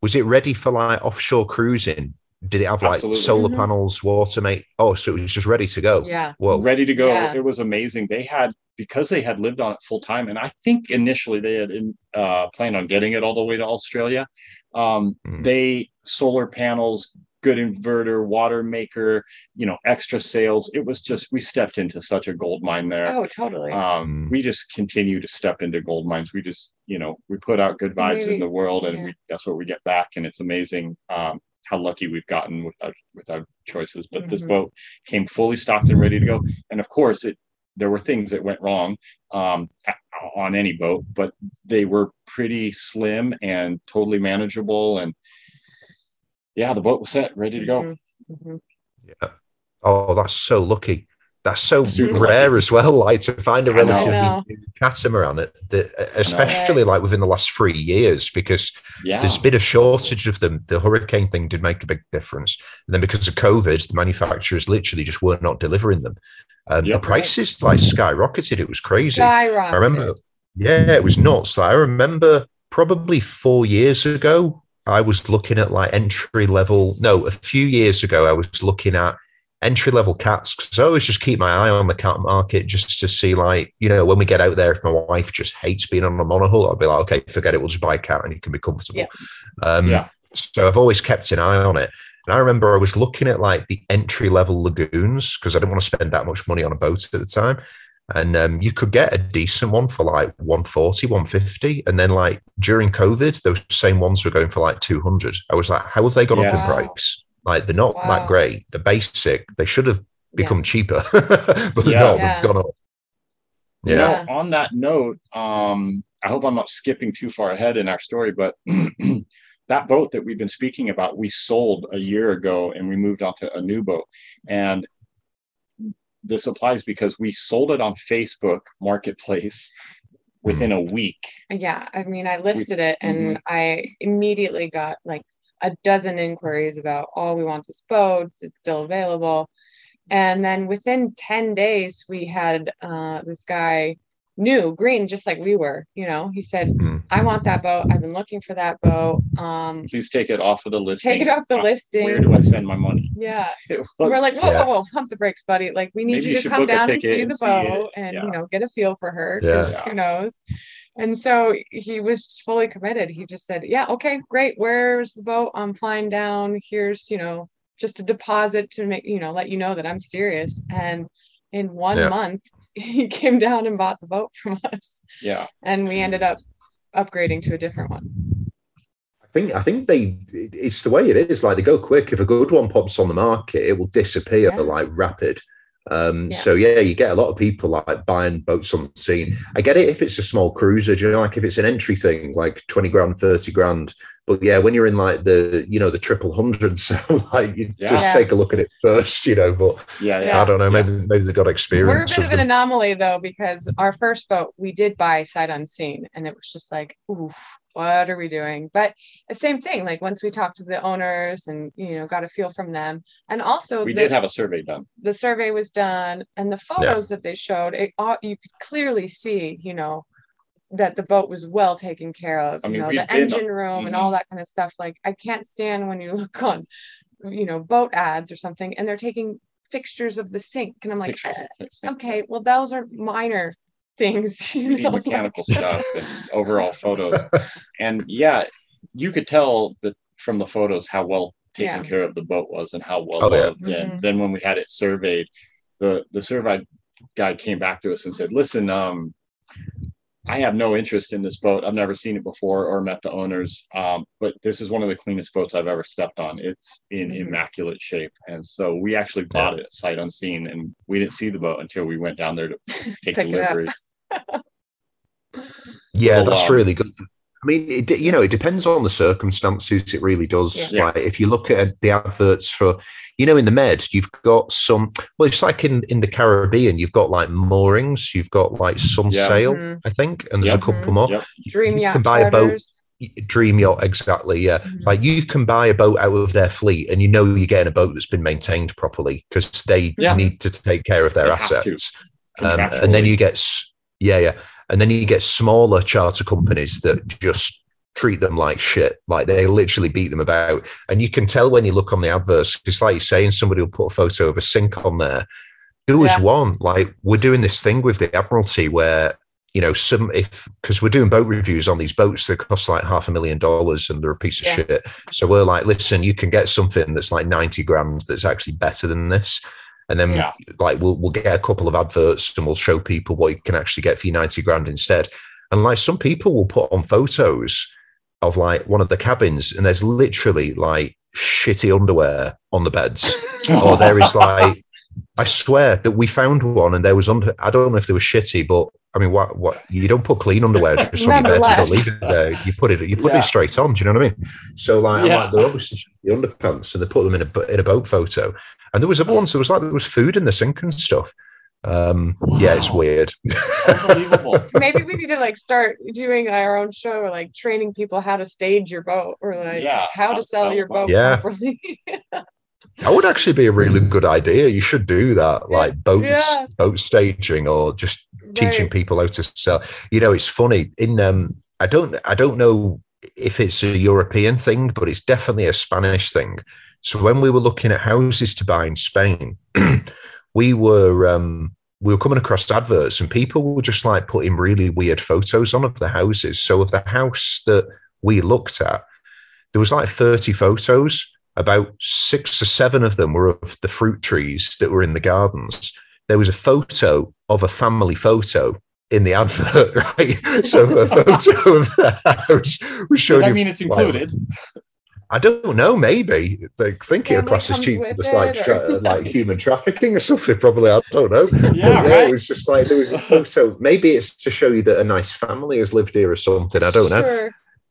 was it ready for like offshore cruising? Did it have like Absolutely. solar mm-hmm. panels, water mate? Oh, so it was just ready to go. Yeah, well, ready to go. Yeah. It was amazing. They had because they had lived on it full time, and I think initially they had in, uh, planned on getting it all the way to Australia. Um, mm. They solar panels, good inverter, water maker, you know, extra sails. It was just we stepped into such a gold mine there. Oh, totally. Um, mm. we just continue to step into gold mines. We just, you know, we put out good vibes Maybe, in the world, and yeah. we, that's what we get back. And it's amazing um, how lucky we've gotten with our with our choices. But mm-hmm. this boat came fully stocked and ready to go. And of course, it there were things that went wrong um, on any boat, but they were pretty slim and totally manageable. And yeah, the boat was set, ready to go. Mm-hmm. mm-hmm. Yeah. Oh, that's so lucky. That's so Super rare lucky. as well. Like to find a relatively catamaran, that, especially like within the last three years, because yeah. there's been a shortage of them. The hurricane thing did make a big difference, and then because of COVID, the manufacturers literally just were not delivering them. And yep. the prices like skyrocketed. It was crazy. Skyrocketed. I remember, yeah, it was nuts. I remember probably four years ago, I was looking at like entry level. No, a few years ago, I was looking at entry level cats because I always just keep my eye on the cat market just to see, like, you know, when we get out there, if my wife just hates being on a monohull, I'll be like, okay, forget it, we'll just buy a cat and you can be comfortable. Yeah. Um, yeah. So I've always kept an eye on it. And I remember I was looking at like the entry level lagoons because I didn't want to spend that much money on a boat at the time. And um, you could get a decent one for like 140, 150. And then like during COVID, those same ones were going for like 200. I was like, how have they gone yeah. up in price? Like they're not wow. that great. They're basic. They should have become [LAUGHS] yeah. cheaper, but yeah. no, they've gone up. Yeah. You know, on that note, um, I hope I'm not skipping too far ahead in our story, but [CLEARS THROAT] that boat that we've been speaking about, we sold a year ago and we moved on to a new boat. And this applies because we sold it on Facebook Marketplace within a week. Yeah. I mean, I listed it and mm-hmm. I immediately got like a dozen inquiries about, oh, we want this boat, it's still available. And then within 10 days, we had uh, this guy new green just like we were you know? He said mm-hmm. i want that boat. I've been looking for that boat. Um please take it off of the listing. take it off the uh, listing. where do i send my money? Yeah. [LAUGHS] We're like whoa, yeah. whoa whoa pump the brakes buddy. Like we need Maybe you to come down and see the boat and yeah. you know get a feel for her because yeah. who knows? And so he was fully committed. He just said yeah okay great. Where's the boat? I'm flying down. Here's you know just a deposit to make you know let you know that i'm serious. And in one month he came down and bought the boat from us. Yeah. And we ended up upgrading to a different one. I think I think they it's the way it is. Like they go quick. If a good one pops on the market, it will disappear yeah. like rapid. Um, yeah. So yeah, you get a lot of people like buying boats on the scene. I get it if it's a small cruiser, you know, like if it's an entry thing, like twenty grand, thirty grand. But yeah, when you're in like the you know the triple hundreds, [LAUGHS] so like you yeah. just take a look at it first, you know. But yeah, yeah. I don't know, maybe maybe they got experience. We're a bit of, of an anomaly though, because our first boat we did buy sight unseen, and it was just like, oof, what are we doing? But the same thing, like once we talked to the owners and you know got a feel from them, and also we the, did have a survey done. The survey was done, and the photos yeah. that they showed, it you could clearly see, you know, that the boat was well taken care of. I mean, you know, the engine room mm-hmm. and all that kind of stuff. Like I can't stand when you [LAUGHS] look on, you know, boat ads or something, and they're taking fixtures of the sink, and I'm like, okay, well those are minor things. [LAUGHS] You know? mechanical stuff and overall photos. And yeah, you could tell that from the photos how well taken yeah. care of the boat was and how well oh, loved. Yeah. And mm-hmm. then when we had it surveyed, the the survey guy came back to us and said, "Listen, um, I have no interest in this boat. I've never seen it before or met the owners. Um, but this is one of the cleanest boats I've ever stepped on. It's in mm-hmm. immaculate shape. And so we actually bought yeah. it sight unseen and we didn't see the boat until we went down there to [LAUGHS] take delivery. Yeah, that's really good. I mean, it, you know, it depends on the circumstances. It really does. Yeah. Like if you look at the adverts for, you know, in the Med, you've got some. Well, it's like in in the Caribbean, you've got like moorings, you've got like some yeah. sail, mm-hmm. I think, and there's yep. a couple more. Yep. Dream yacht. You can buy a boat. Dream yacht, exactly. Yeah, mm-hmm. like you can buy a boat out of their fleet, and you know you're getting a boat that's been maintained properly because they yeah. need to take care of their they assets. Um, and then you get, yeah, yeah and then you get smaller charter companies that just treat them like shit. Like they literally beat them about. And you can tell when you look on the adverts, it's like you're saying somebody will put a photo of a sink on there. Was yeah. one, like we're doing this thing with the Admiralty where, you know, some if because we're doing boat reviews on these boats that cost like half a million dollars and they're a piece of yeah. shit. So we're like, listen, you can get something that's like 90 grams that's actually better than this and then yeah. like we'll we'll get a couple of adverts and we'll show people what you can actually get for your 90 grand instead and like some people will put on photos of like one of the cabins and there's literally like shitty underwear on the beds [LAUGHS] or there is like I swear that we found one and there was under I don't know if they were shitty but I mean, what? What? You don't put clean underwear [LAUGHS] just on your bed. You don't leave it there. You put it. You put yeah. it straight on. Do you know what I mean? So like, yeah. like they're obviously the underpants, and they put them in a in a boat photo. And there was other ones. There was like there was food in the sink and stuff. Um, wow. Yeah, it's weird. [LAUGHS] Unbelievable. Maybe we need to like start doing our own show, or like training people how to stage your boat, or like yeah, how to sell your boat yeah. properly. [LAUGHS] That would actually be a really good idea. You should do that, like boat yeah. boat staging, or just teaching people how to sell. You know, it's funny. In um, I don't I don't know if it's a European thing, but it's definitely a Spanish thing. So when we were looking at houses to buy in Spain, [CLEARS THROAT] we were um, we were coming across adverts, and people were just like putting really weird photos on of the houses. So of the house that we looked at, there was like thirty photos. About six or seven of them were of the fruit trees that were in the gardens there was a photo of a family photo in the advert, [LAUGHS] right? So a photo of the house showing. Does that mean it's [LAUGHS] included? I don't know. Maybe they think it across as cheap as like tra- uh, like [LAUGHS] human trafficking or something. Probably I don't know. [LAUGHS] yeah, yeah right? it was just like there was a photo. Maybe it's to show you that a nice family has lived here or something. I don't know.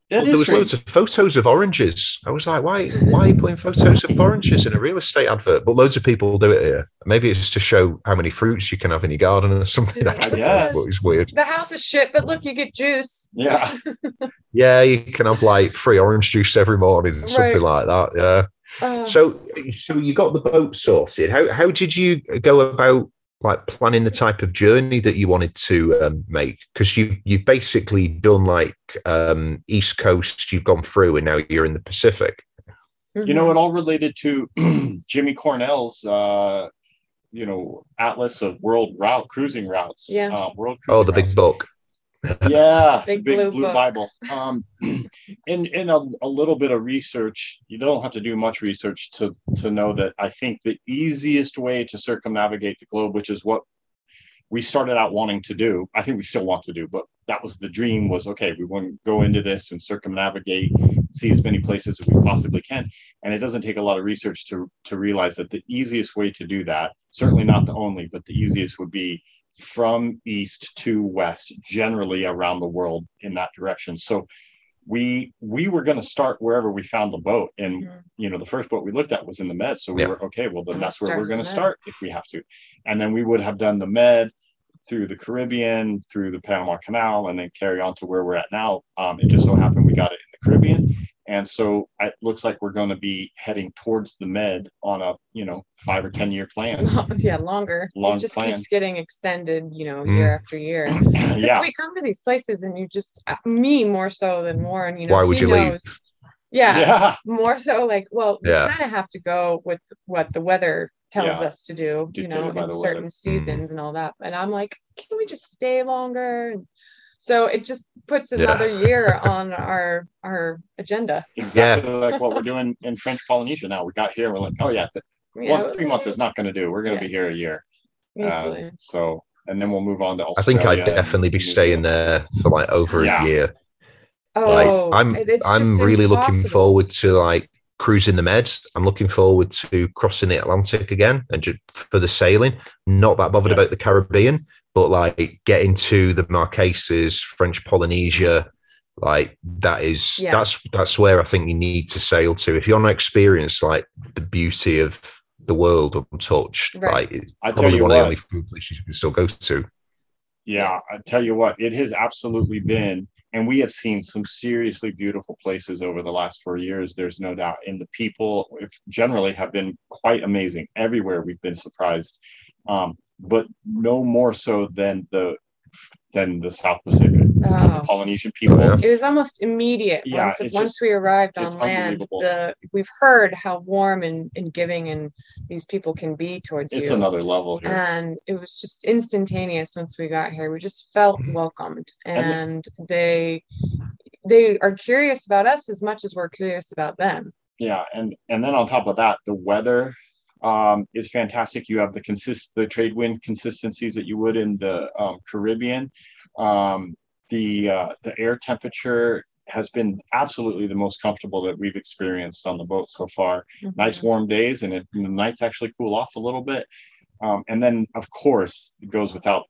Yeah, there was loads of photos of oranges. I was like, why, why are you putting photos of [LAUGHS] oranges in a real estate advert? But loads of people do it here. Maybe it's to show how many fruits you can have in your garden or something. [LAUGHS] I don't know. It's weird. The house is shit, but look, you get juice. Yeah. [LAUGHS] yeah, you can have like free orange juice every morning, something like that. Yeah. Uh, so, so you got the boat sorted. How how did you go about like planning the type of journey that you wanted to um, make. Because you you've basically done like um, east coast you've gone through and now you're in the pacific. You know it all related to [CLEARS THROAT] jimmy cornell's uh, you know atlas of world route cruising routes. Yeah. Uh, world oh the routes. big book [LAUGHS] yeah big, big blue, blue bible. Um [CLEARS THROAT] in in a, a, little bit of research you don't have to do much research to to know that i think the easiest way to circumnavigate the globe which is what we started out wanting to do i think we still want to do but that was the dream was okay we want to go into this and circumnavigate see as many places as we possibly can. And it doesn't take a lot of research to to realize that the easiest way to do that certainly not the only but the easiest would be from east to west, generally around the world in that direction. So we we were going to start wherever we found the boat and mm-hmm. you know the first boat we looked at was in the med so we yeah. were okay well then that's where we're going to start if we have to and then we would have done the med through the caribbean through the panama canal and then carry on to where we're at now um, it just so happened we got it in the caribbean and so it looks like we're going to be heading towards the med on a, you know, five or 10 year plan. [LAUGHS] yeah, longer. Long it just plan. keeps getting extended, you know, mm. year after year. [CLEARS THROAT] yeah. We come to these places and you just, uh, me more so than Warren, you know, why would you knows, leave? Yeah, yeah. More so like, well, yeah. we kind of have to go with what the weather tells yeah. us to do, Dictated you know, in certain weather. seasons mm. and all that. And I'm like, can we just stay longer? And so it just puts another yeah. year on our our agenda. Exactly yeah. like what we're doing in French Polynesia now. We got here, we're like, oh yeah, yeah. one three months is not going to do. We're going to yeah. be here a year. Uh, so and then we'll move on to Australia. I think I'd definitely be staying there for like over yeah. a year. Oh, like, I'm I'm really impossible. looking forward to like cruising the Med. I'm looking forward to crossing the Atlantic again and just for the sailing. Not that bothered yes. about the Caribbean, but like getting to the Marquesas, French Polynesia, like that is yeah. that's that's where I think you need to sail to if you want to experience like the beauty of the world untouched. Right. Like it's I probably one what, of the only places you can still go to. Yeah, I tell you what, it has absolutely been and we have seen some seriously beautiful places over the last four years there's no doubt and the people generally have been quite amazing everywhere we've been surprised um, but no more so than the than the south pacific oh. the polynesian people. It was almost immediate yeah, once, once just, we arrived on land the we've heard how warm and, and giving and these people can be towards it's you. it's another level here. And it was just instantaneous once we got here. We just felt mm-hmm. welcomed. And they they are curious about us as much as we're curious about them. Yeah and and then on top of that the weather um, is fantastic. You have the consist the trade wind consistencies that you would in the um, Caribbean. Um, the uh, the air temperature has been absolutely the most comfortable that we've experienced on the boat so far. Mm-hmm. Nice warm days, and, it, and, the nights actually cool off a little bit. Um, and then, of course, it goes without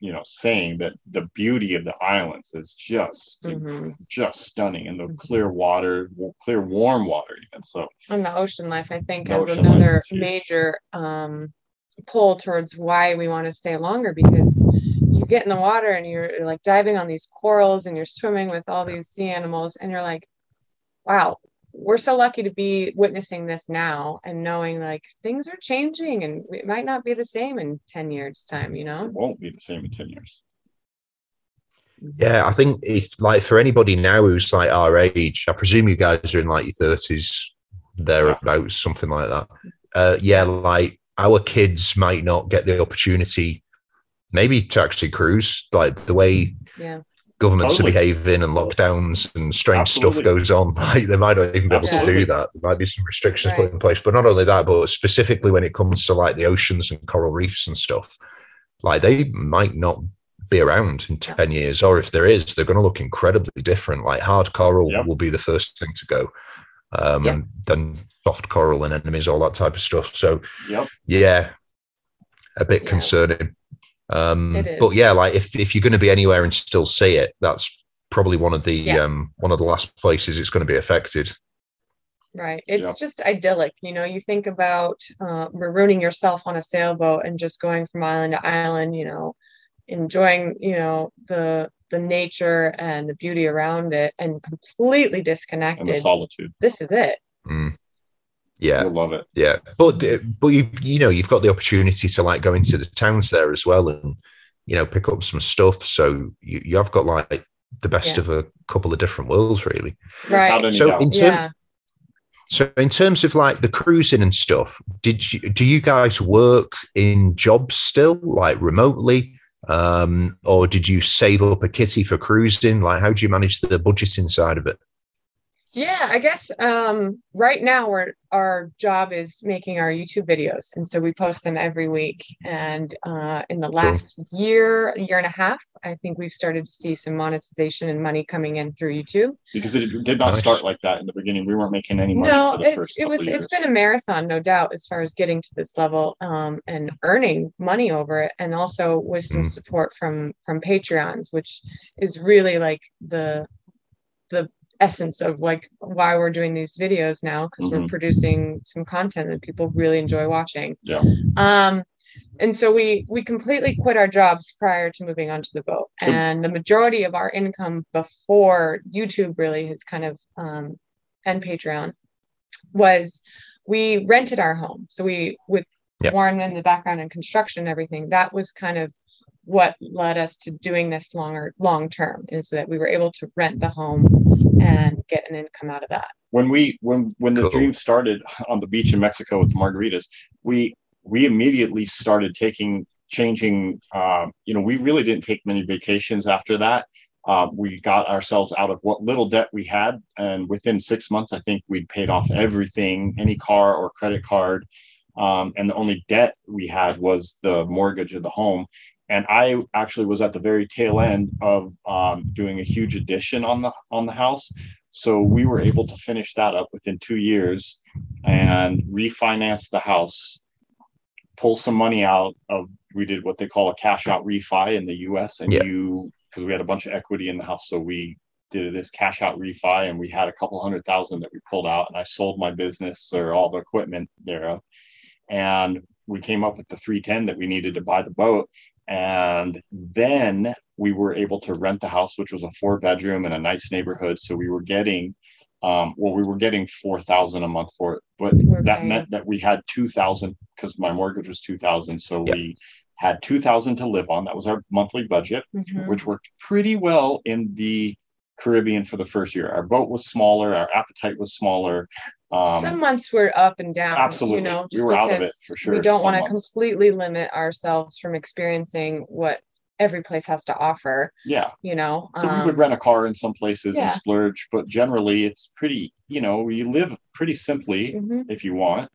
you know saying that the beauty of the islands is just mm-hmm. just stunning and the mm-hmm. clear water clear warm water even so and the ocean life i think is another major um pull towards why we want to stay longer because you get in the water and you're like diving on these corals and you're swimming with all these sea animals and you're like wow we're so lucky to be witnessing this now and knowing like things are changing and it might not be the same in 10 years time you know? It won't be the same in 10 years. Yeah i think if like for anybody now who's like our age i presume you guys are in like your 30s thereabouts yeah. something like that. Uh yeah like our kids might not get the opportunity maybe to actually cruise like the way yeah governments totally. are behaving and lockdowns and strange Absolutely. stuff goes on. [LAUGHS] Like they might not even be able to do that. There might be some restrictions right. put in place. But not only that, but specifically when it comes to like the oceans and coral reefs and stuff, like they might not be around in 10 years. Or if there is, they're going to look incredibly different. Like hard coral yep. will be the first thing to go. Um, yep. then soft coral and anemones, all that type of stuff. So yep. yeah, a bit yeah. concerning. Um, but yeah, like if, if you're going to be anywhere and still see it, that's probably one of the yeah. um, one of the last places it's going to be affected. Right. It's yeah. just idyllic. You know, you think about uh, marooning yourself on a sailboat and just going from island to island, you know, enjoying, you know, the the nature and the beauty around it and completely disconnected. And the solitude. This is it. Mm. Yeah, I love it. Yeah, but but you you know you've got the opportunity to like go into the towns there as well and you know pick up some stuff. So you, you have got like the best yeah. of a couple of different worlds, really. Right. So in terms. Yeah. So in terms of like the cruising and stuff, did you do you guys work in jobs still, like remotely? Um, or did you save up a kitty for cruising? Like how do you manage the budgeting side of it? Yeah, I guess um, right now we're, our job is making our YouTube videos, and so we post them every week. And uh, in the last cool. year, year and a half, I think we've started to see some monetization and money coming in through YouTube. Because it did not start like that in the beginning. We weren't making any money. No, it was. It's been a marathon, no doubt, as far as getting to this level um, and earning money over it, and also with some mm. support from from Patreons, which is really like the the essence of like why we're doing these videos now because mm-hmm. we're producing some content that people really enjoy watching. Yeah. Um, and so we we completely quit our jobs prior to moving onto the boat, and the majority of our income before YouTube really has kind of um, and Patreon was we rented our home. So we with yep. Warren in the background and construction and everything, that was kind of what led us to doing this longer long term is that we were able to rent the home and get an income out of that when we when when the cool. dream started on the beach in mexico with the margaritas we we immediately started taking changing uh, you know we really didn't take many vacations after that uh, we got ourselves out of what little debt we had and within six months i think we'd paid off everything any car or credit card um, and the only debt we had was the mortgage of the home. And I actually was at the very tail end of um, doing a huge addition on the on the house, so we were able to finish that up within two years and refinance the house, pull some money out of. We did what they call a cash out refi in the U.S. and yeah. you because we had a bunch of equity in the house, so we did this cash out refi and we had a couple hundred thousand that we pulled out and I sold my business or all the equipment thereof. And we came up with the 310 that we needed to buy the boat. And then we were able to rent the house, which was a four bedroom in a nice neighborhood. So we were getting, um, well, we were getting 4,000 a month for it, but okay. that meant that we had 2,000 because my mortgage was 2,000. So yeah. we had 2,000 to live on. That was our monthly budget, mm-hmm. which worked pretty well in the Caribbean for the first year. Our boat was smaller, our appetite was smaller. Um, Some months we're up and down. Absolutely, you know, just we were out of it for sure. We don't want to completely limit ourselves from experiencing what every place has to offer. Yeah, you know. So um, we would um, rent a car in some places yeah. and splurge, but generally it's pretty. You know, you live pretty simply mm-hmm. if you want,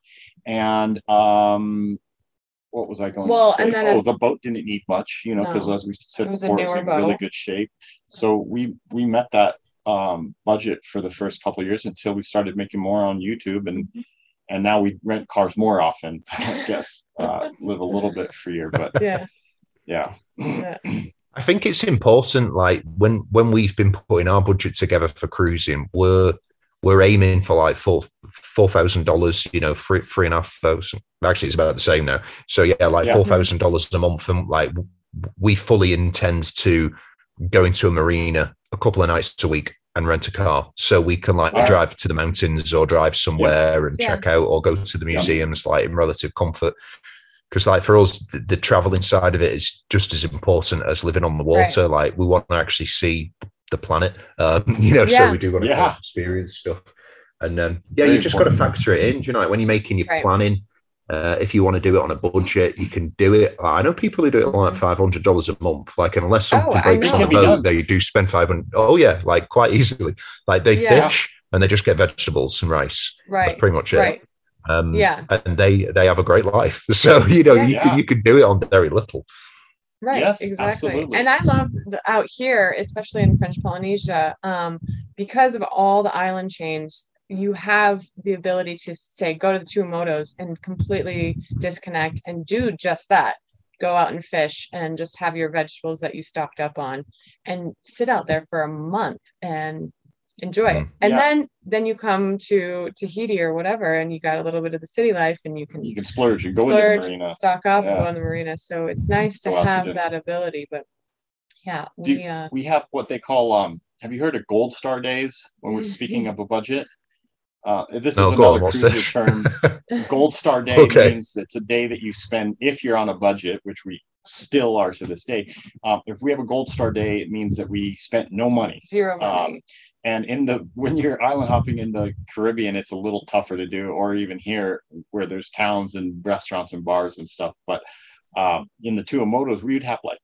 and um, what was I going well, to say? Oh, the boat didn't need much, you know, because no, as we said it before, it was in boat. really good shape. So we we met that um, budget for the first couple years until we started making more on YouTube, and mm-hmm. and now we rent cars more often. [LAUGHS] I guess uh, live a little bit freer, but [LAUGHS] yeah, yeah. yeah. I think it's important, like when when we've been putting our budget together for cruising, we're we're aiming for like four four thousand dollars, you know, three three and a half thousand. Actually, it's about the same now. So yeah, like yeah. four thousand dollars a month, and like we fully intend to go into a marina a couple of nights a week and rent a car, so we can like yeah. drive to the mountains or drive somewhere yeah. and check out or go to the museums like in relative comfort. Because like for us, the, the, traveling side of it is just as important as living on the water. Right. Like we want to actually see the planet. Um, [LAUGHS] you know, yeah. so we do want to yeah. experience stuff. And um, yeah, Very you just got to factor it in. Do you know, when you're making your right. planning, uh, if you want to do it on a budget, you can do it. I know people who do it like five hundred dollars a month. Like unless oh, something oh, breaks on the boat, they do spend five hundred. Oh yeah, like quite easily. Like they yeah. fish and they just get vegetables and rice. Right. That's pretty much it. Right. Um, yeah. And they they have a great life. [LAUGHS] So you know yeah. you can you can do it on very little. Right. Yes, exactly. Absolutely. And I love the, out here, especially in French Polynesia, um, because of all the island chains, you have the ability to say, go to the Tuamotus and completely disconnect and do just that. Go out and fish and just have your vegetables that you stocked up on and sit out there for a month and enjoy it. Mm. And yeah. then then you come to Tahiti or whatever, and you got a little bit of the city life, and you can you can splurge. You go splurge, in the marina, stock up, yeah. go in the marina. So it's nice to have to that ability. But yeah, we you, uh, we have what they call um. Have you heard of Gold Star Days when we're speaking of a budget? Uh, this no, is another cruiser term. [LAUGHS] Gold Star Day okay. means it's a day that you spend if you're on a budget, which we still are to this day. Um, if we have a Gold Star Day, it means that we spent no money. Zero money. Um, and in the when you're island hopping in the Caribbean, it's a little tougher to do, or even here where there's towns and restaurants and bars and stuff. But um, in the Tuamotus, we would have like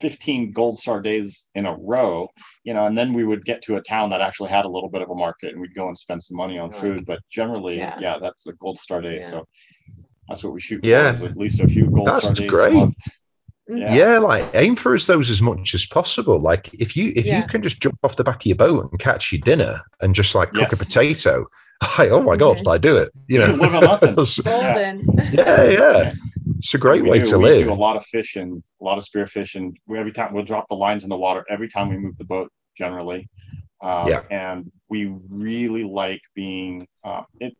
15 gold star days in a row, you know, and then we would get to a town that actually had a little bit of a market and we'd go and spend some money on food. But generally, yeah, yeah that's a gold star day. Yeah. So that's what we shoot. Yeah, at least a few gold stars. that's star days. Great. Mm-hmm. Yeah. yeah. like aim for as those as much as possible. Like if you if yeah. you can just jump off the back of your boat and catch your dinner and just like cook yes. a potato, [LAUGHS] I, oh my god, I do it. You know, [LAUGHS] golden. yeah, yeah. It's a great we way do, to we live. Do a lot of fishing, a lot of spear fishing. We, every time we'll drop the lines in the water every time we move the boat. Generally, um, yeah. And we really like being uh, it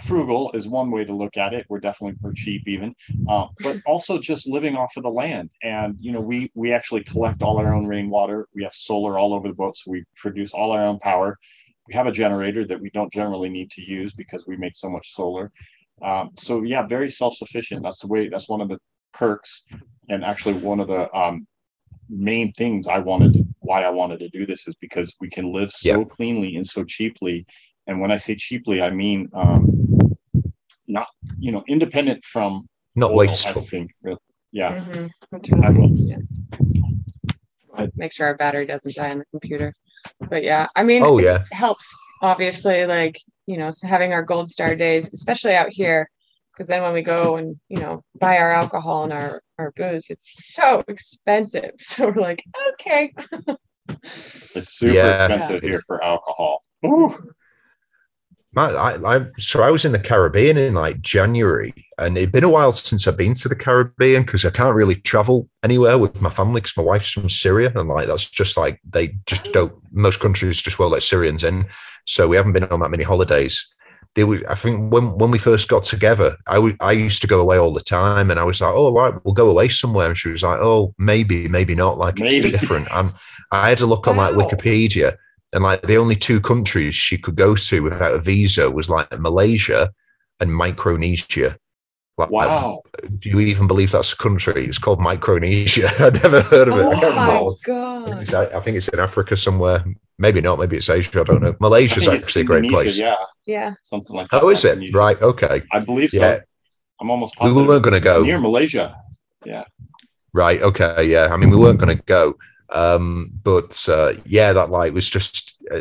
frugal is one way to look at it. We're definitely we're cheap even, uh, but also just living off of the land. And you know, we we actually collect all our own rainwater. We have solar all over the boat, so we produce all our own power. We have a generator that we don't generally need to use because we make so much solar. Um, so yeah, very self-sufficient. That's the way. That's one of the perks, and actually one of the um, main things I wanted to, why I wanted to do this is because we can live so yeah. cleanly and so cheaply and when I say cheaply, I mean um, not you know independent from not oil, wasteful. Think, really. Yeah, mm-hmm. I will. Yeah. Make sure our battery doesn't die on the computer. But yeah, I mean, oh yeah, helps obviously. Like you know, having our gold star days, especially out here. because then when we go and you know buy our alcohol and our our booze it's so expensive [LAUGHS] so we're like okay it's super yeah. expensive yeah. here for alcohol Ooh. I, I, so I was in the Caribbean in like January, and it'd been a while since I've been to the Caribbean because I can't really travel anywhere with my family because my wife's from Syria, and like that's just like they just don't. Most countries just won't let Syrians in, so we haven't been on that many holidays. They were, I think when when we first got together, I, w- I used to go away all the time, and I was like, "Oh, right, we'll go away somewhere." And she was like, "Oh, maybe, maybe not. Like maybe. it's different." And I had to look wow. on like Wikipedia and like the only two countries she could go to without a visa was like Malaysia and Micronesia. Like, wow. do you even believe that's a country? It's called Micronesia. [LAUGHS] I've never heard of it. Oh [LAUGHS] my God. I think it's in Africa somewhere. Maybe not. Maybe it's Asia. I don't know. Malaysia's actually a great place. Yeah. Yeah. Something like oh, that. Oh, is it? Right. Okay. I believe so. Yeah. I'm almost positive. We weren't going to go. Near Malaysia. Yeah. Right. Okay. Yeah. I mean, we weren't going to go. Um, but uh, yeah, that like was just uh,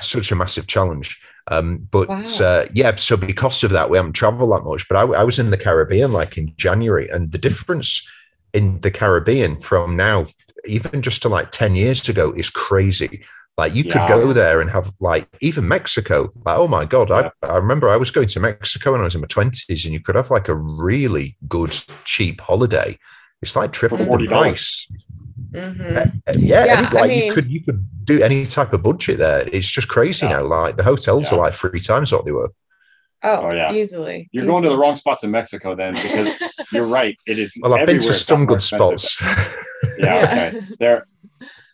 such a massive challenge. Um, but wow. uh, yeah, so because of that, we haven't traveled that much. But I, I, was in the Caribbean like in January, and the difference in the Caribbean from now, even just to like 10 years ago, is crazy. Like you yeah. could go there and have like even Mexico. Like, oh my God, yeah. I, I remember I was going to Mexico when I was in my 20s, and you could have like a really good, cheap holiday. It's like triple the price. Mm-hmm. Uh, yeah, yeah like I mean, you could you could do any type of budget there. It's just crazy yeah. now. Like the hotels yeah. are like three times what they were. Oh, oh yeah, easily. You're easily. going to the wrong spots in Mexico then, because [LAUGHS] you're right. It is. Well, I've been to some good spots. yeah, [LAUGHS] okay. [LAUGHS] They're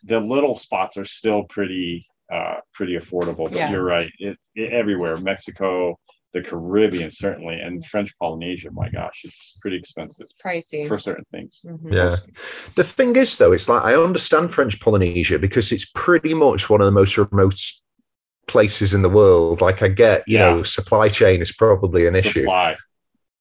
the little spots are still pretty uh pretty affordable, but you're right. It, it, everywhere, Mexico, the Caribbean certainly, and French Polynesia. My gosh, it's pretty expensive. It's pricey for certain things. Mm-hmm. Yeah. The thing is, though, it's like I understand French Polynesia because it's pretty much one of the most remote places in the world. Like I get, you yeah. know, supply chain is probably an supply. issue.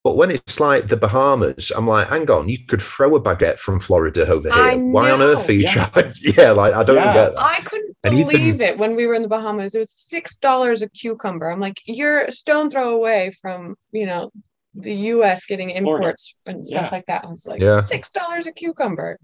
But when it's like the Bahamas, I'm like, hang on, you could throw a baguette from Florida over here. Why on earth are you yeah. trying? [LAUGHS] yeah, like I don't yeah. get that. I couldn't believe even, it when we were in the Bahamas. It was six dollars a cucumber. I'm like, you're a stone throw away from you know the U.S. getting imports Florida. and stuff yeah. like that. I was like, yeah. six dollars a cucumber.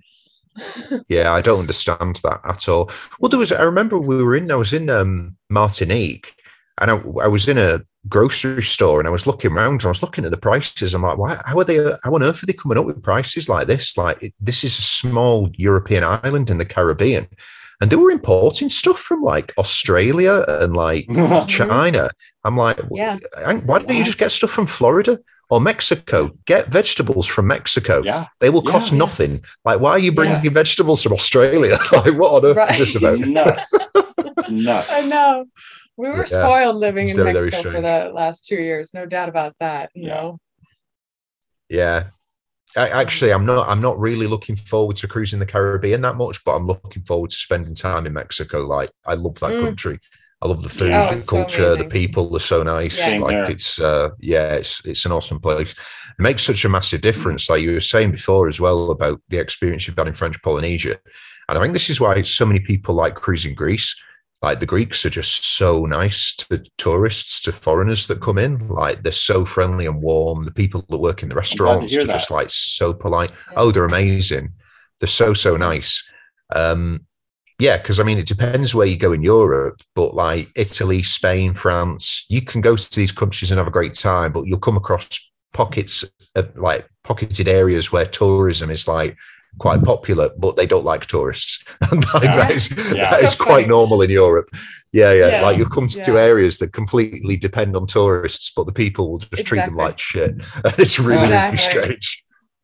[LAUGHS] yeah, I don't understand that at all. Well, there was. I remember we were in. I was in um, Martinique, and I, I was in a grocery store and I was looking around and I was looking at the prices. I'm like, why, how are they, how on earth are they coming up with prices like this? Like, this is a small European island in the Caribbean. And they were importing stuff from like Australia and like [LAUGHS] China. I'm like, yeah. why don't you just get stuff from Florida? or Mexico. Get vegetables from Mexico. Yeah. They will cost yeah, nothing. Like, why are you bringing yeah. vegetables from Australia? [LAUGHS] like, what on earth right. is this about? It's nuts. it's [LAUGHS] nuts. I know. We were yeah. spoiled living in very, Mexico very for the last two years, no doubt about that. You yeah. know. Yeah, I, actually, I'm not. I'm not really looking forward to cruising the Caribbean that much, but I'm looking forward to spending time in Mexico. Like, I love that mm. country. I love the food, oh, the culture, so the people are so nice. Yes. Like it's uh yeah, it's it's an awesome place. It makes such a massive difference. Like you were saying before as well about the experience you've had in French Polynesia. And I think this is why so many people like cruising Greece like the Greeks are just so nice to tourists, to foreigners that come in. Like they're so friendly and warm. The people that work in the restaurants are just like so polite. Yeah. Oh, they're amazing. They're so so nice. Um, yeah, because I mean, it depends where you go in Europe, but like Italy, Spain, France, you can go to these countries and have a great time, but you'll come across pockets of like pocketed areas where tourism is like quite popular, but they don't like tourists. [LAUGHS] And like yeah. that is, yeah. that is quite normal in Europe. Yeah, yeah, yeah. Like you'll come to yeah. areas that completely depend on tourists, but the people will just exactly. treat them like shit. [LAUGHS] And it's really, exactly. really strange.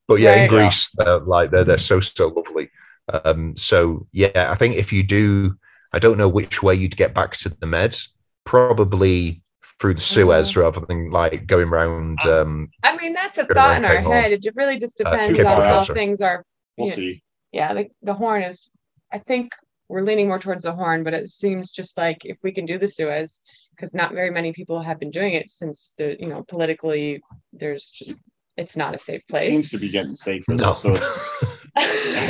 But yeah, right. in Greece, they're like they're they're so so lovely. Um, so yeah, I think if you do, I don't know which way you'd get back to the Med. Probably through the Suez mm-hmm. rather than like going around. Um, I mean, that's a thought in our head. It really just uh, depends uh, on how things are We'll yeah, see. Yeah, the, the horn is. I think we're leaning more towards the horn, but it seems just like if we can do the Suez, because not very many people have been doing it since the you know politically there's just it's not a safe place. It seems to be getting safer. No. Though, so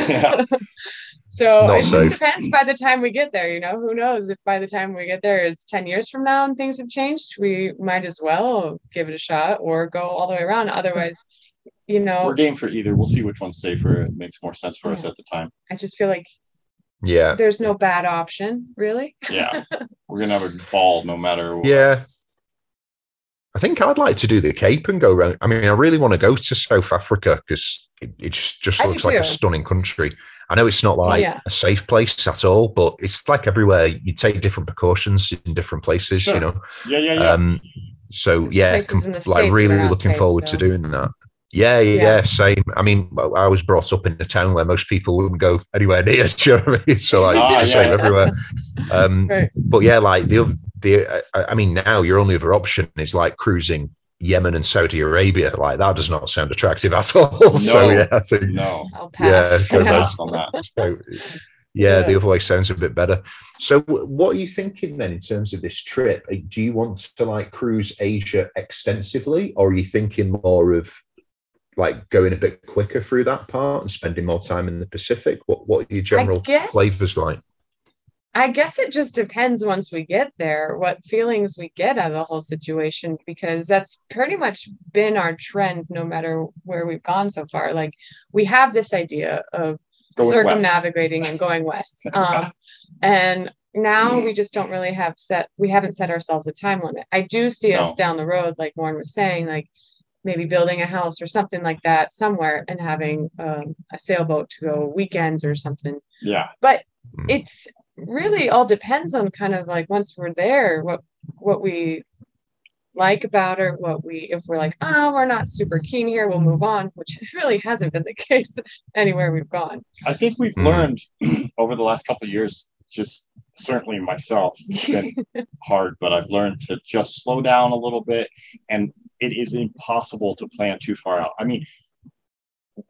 yeah. [LAUGHS] so Not it safe. just depends by the time we get there. You know, who knows if by the time we get there is 10 years from now and things have changed, we might as well give it a shot or go all the way around. Otherwise, you know, we're game for either. We'll see which one's safer. It makes more sense for yeah. us at the time. I just feel like yeah, there's no bad option, really. yeah, [LAUGHS] we're gonna have a ball no matter. What. Yeah, I think I'd like to do the Cape and go around. I mean, I really want to go to South Africa because it, it, just, just looks like a stunning country. I know it's not like yeah. a safe place at all, but it's like everywhere. You take different precautions in different places, sure. you know. Yeah, yeah, yeah. Um, so yeah, com- like really looking forward so. to doing that. Yeah, yeah, yeah, same. I mean, I was brought up in a town where most people wouldn't go anywhere near. [LAUGHS] Do you know what I mean? So like, oh, it's the yeah, same yeah. everywhere. Um, right. But yeah, like the the I mean, now your only other option is like cruising Yemen and Saudi Arabia. Like that does not sound attractive at [LAUGHS] all. No, so yeah, I think no. I'll pass. Yeah, pass on that. So, yeah, yeah, the other way sounds a bit better. So, what are you thinking then in terms of this trip? Do you want to like cruise Asia extensively, or are you thinking more of like going a bit quicker through that part and spending more time in the Pacific? What What are your general guess, flavors like? I guess it just depends once we get there, what feelings we get out of the whole situation, because that's pretty much been our trend no matter where we've gone so far. Like we have this idea of going circumnavigating west. and going west. [LAUGHS] Um, and now we just don't really have set we haven't set ourselves a time limit. I do see no. us down the road, like Warren was saying, like maybe building a house or something like that somewhere and having um, a sailboat to go weekends or something. Yeah. But hmm. it's really all depends on kind of like once we're there, what what we like about her, what we if we're like, oh, we're not super keen here, we'll move on, which [LAUGHS] really hasn't been the case [LAUGHS] anywhere we've gone. I think we've mm. learned [CLEARS THROAT] over the last couple of years, just certainly myself, it's [LAUGHS] been hard, but I've learned to just slow down a little bit and it is impossible to plan too far out. I mean,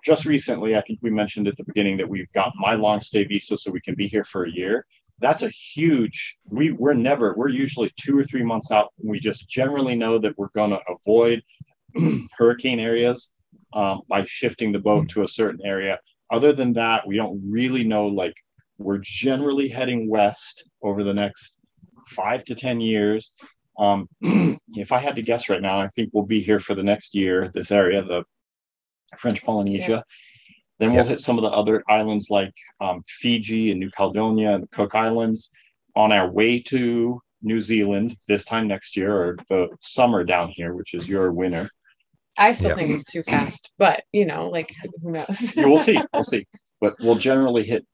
just recently, I think we mentioned at the beginning that we've got my long stay visa so we can be here for a year. That's a huge we we're never we're usually two or three months out. We just generally know that we're going to avoid [CLEARS THROAT] hurricane areas um, by shifting the boat to a certain area. Other than that we don't really know like we're generally heading west over the next five to ten years um, [CLEARS THROAT] if i had to guess right now i think we'll be here for the next year this area the french polynesia yeah then we'll hit some of the other islands like um, Fiji and New Caledonia and the Cook Islands on our way to New Zealand this time next year or the summer down here, which is your winter. I still think it's too fast, but you know, like who knows? yeah, we'll see. [LAUGHS] We'll see. But we'll generally hit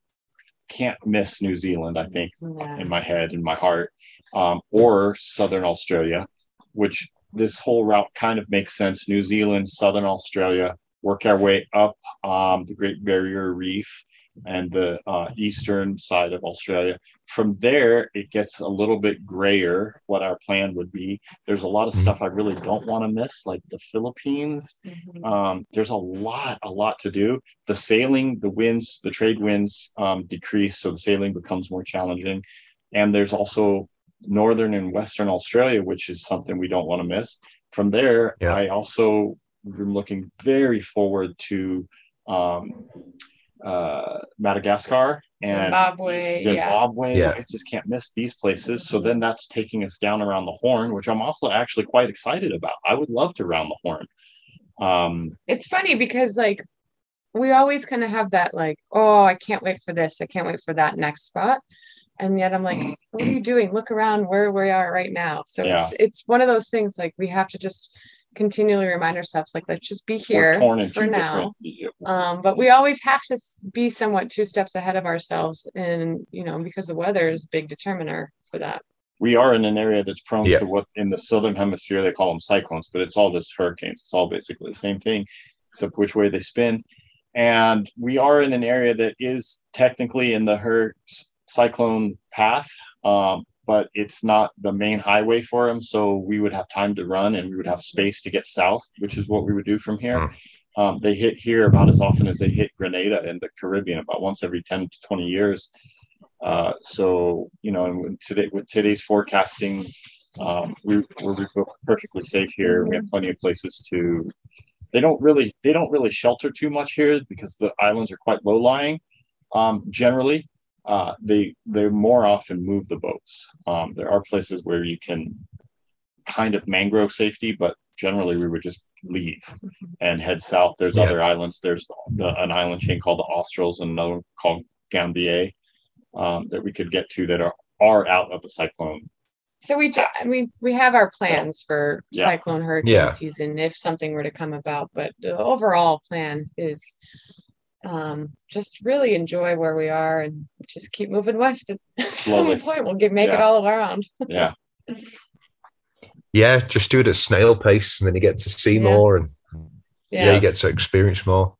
can't miss New Zealand, I think, yeah. in my head, in my heart, um, or Southern Australia, which this whole route kind of makes sense. New Zealand, Southern Australia, work our way up um, the Great Barrier Reef and the uh, eastern side of Australia. From there, it gets a little bit grayer what our plan would be. There's a lot of mm-hmm. stuff I really don't want to miss, like the Philippines. Mm-hmm. Um, there's a lot, a lot to do. The sailing, the winds, the trade winds um, decrease, so the sailing becomes more challenging. And there's also northern and western Australia, which is something we don't want to miss. From there, yeah. I also I'm looking very forward to um, uh, Madagascar and Zimbabwe. Zimbabwe. Yeah. I just can't miss these places. So then that's taking us down around the horn, which I'm also actually quite excited about. I would love to round the horn. Um, it's funny because like we always kind of have that like, oh, I can't wait for this. I can't wait for that next spot. And yet I'm like, what are you doing? Look around where we are right now. So yeah. it's it's one of those things like we have to just continually remind ourselves like let's just be here for now. um, but we always have to be somewhat two steps ahead of ourselves and you know because the weather is a big determiner for that. We are in an area that's prone yeah. to what in the southern hemisphere they call them cyclones but it's all just hurricanes. It's all basically the same thing except which way they spin. And we are in an area that is technically in the her cyclone path. Um, but it's not the main highway for them. So we would have time to run and we would have space to get south, which is what we would do from here. Hmm. Um, they hit here about as often as they hit Grenada in the Caribbean, about once every 10 to 20 years. Uh, so, you know, and today, with today's forecasting, um, we, we're perfectly safe here. We have plenty of places to they don't really they don't really shelter too much here because the islands are quite low lying. Um, generally, uh, they they more often move the boats. Um, there are places where you can kind of mangrove safety, but generally we would just leave and head south. There's yeah. other islands. There's the, an island chain called the Australs and another called Gambier um, that we could get to that are are out of the cyclone. So we, I mean, we have our plans for yeah. cyclone hurricane yeah. season if something were to come about, but the overall plan is um, just really enjoy where we are and just keep moving west. [LAUGHS] At some point, we'll get make yeah. it all around. [LAUGHS] yeah. Yeah, just do it at snail pace, and then you get to see more, and yes. yeah, you get to experience more.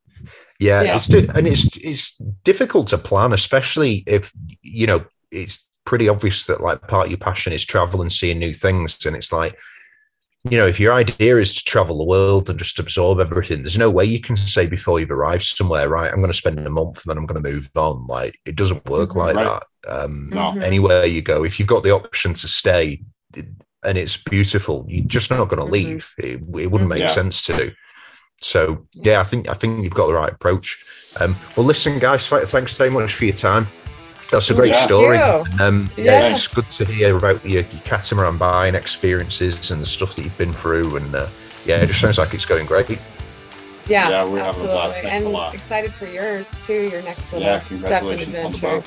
Yeah, yeah. it's and it's it's difficult to plan, especially if you know it's pretty obvious that like part of your passion is travel and seeing new things, and it's like you know, if your idea is to travel the world and just absorb everything, there's no way you can say before you've arrived somewhere, right? I'm going to spend a month and then I'm going to move on. Like it doesn't work mm-hmm. like right. that. Um, no. Anywhere you go, if you've got the option to stay and it's beautiful, you're just not going to mm-hmm. leave. It, it, wouldn't make yeah. sense to. So yeah, I think I think you've got the right approach. Um, well, listen, guys, thanks very much for your time. That's a great yeah. story. Um, yeah, it's good to hear about your, your, catamaran buying experiences and the stuff that you've been through. And uh, yeah, it just sounds like it's going great. Yeah, yeah we're absolutely. having a blast. Thanks and a lot. excited for yours too. Your next little yeah, step in adventure.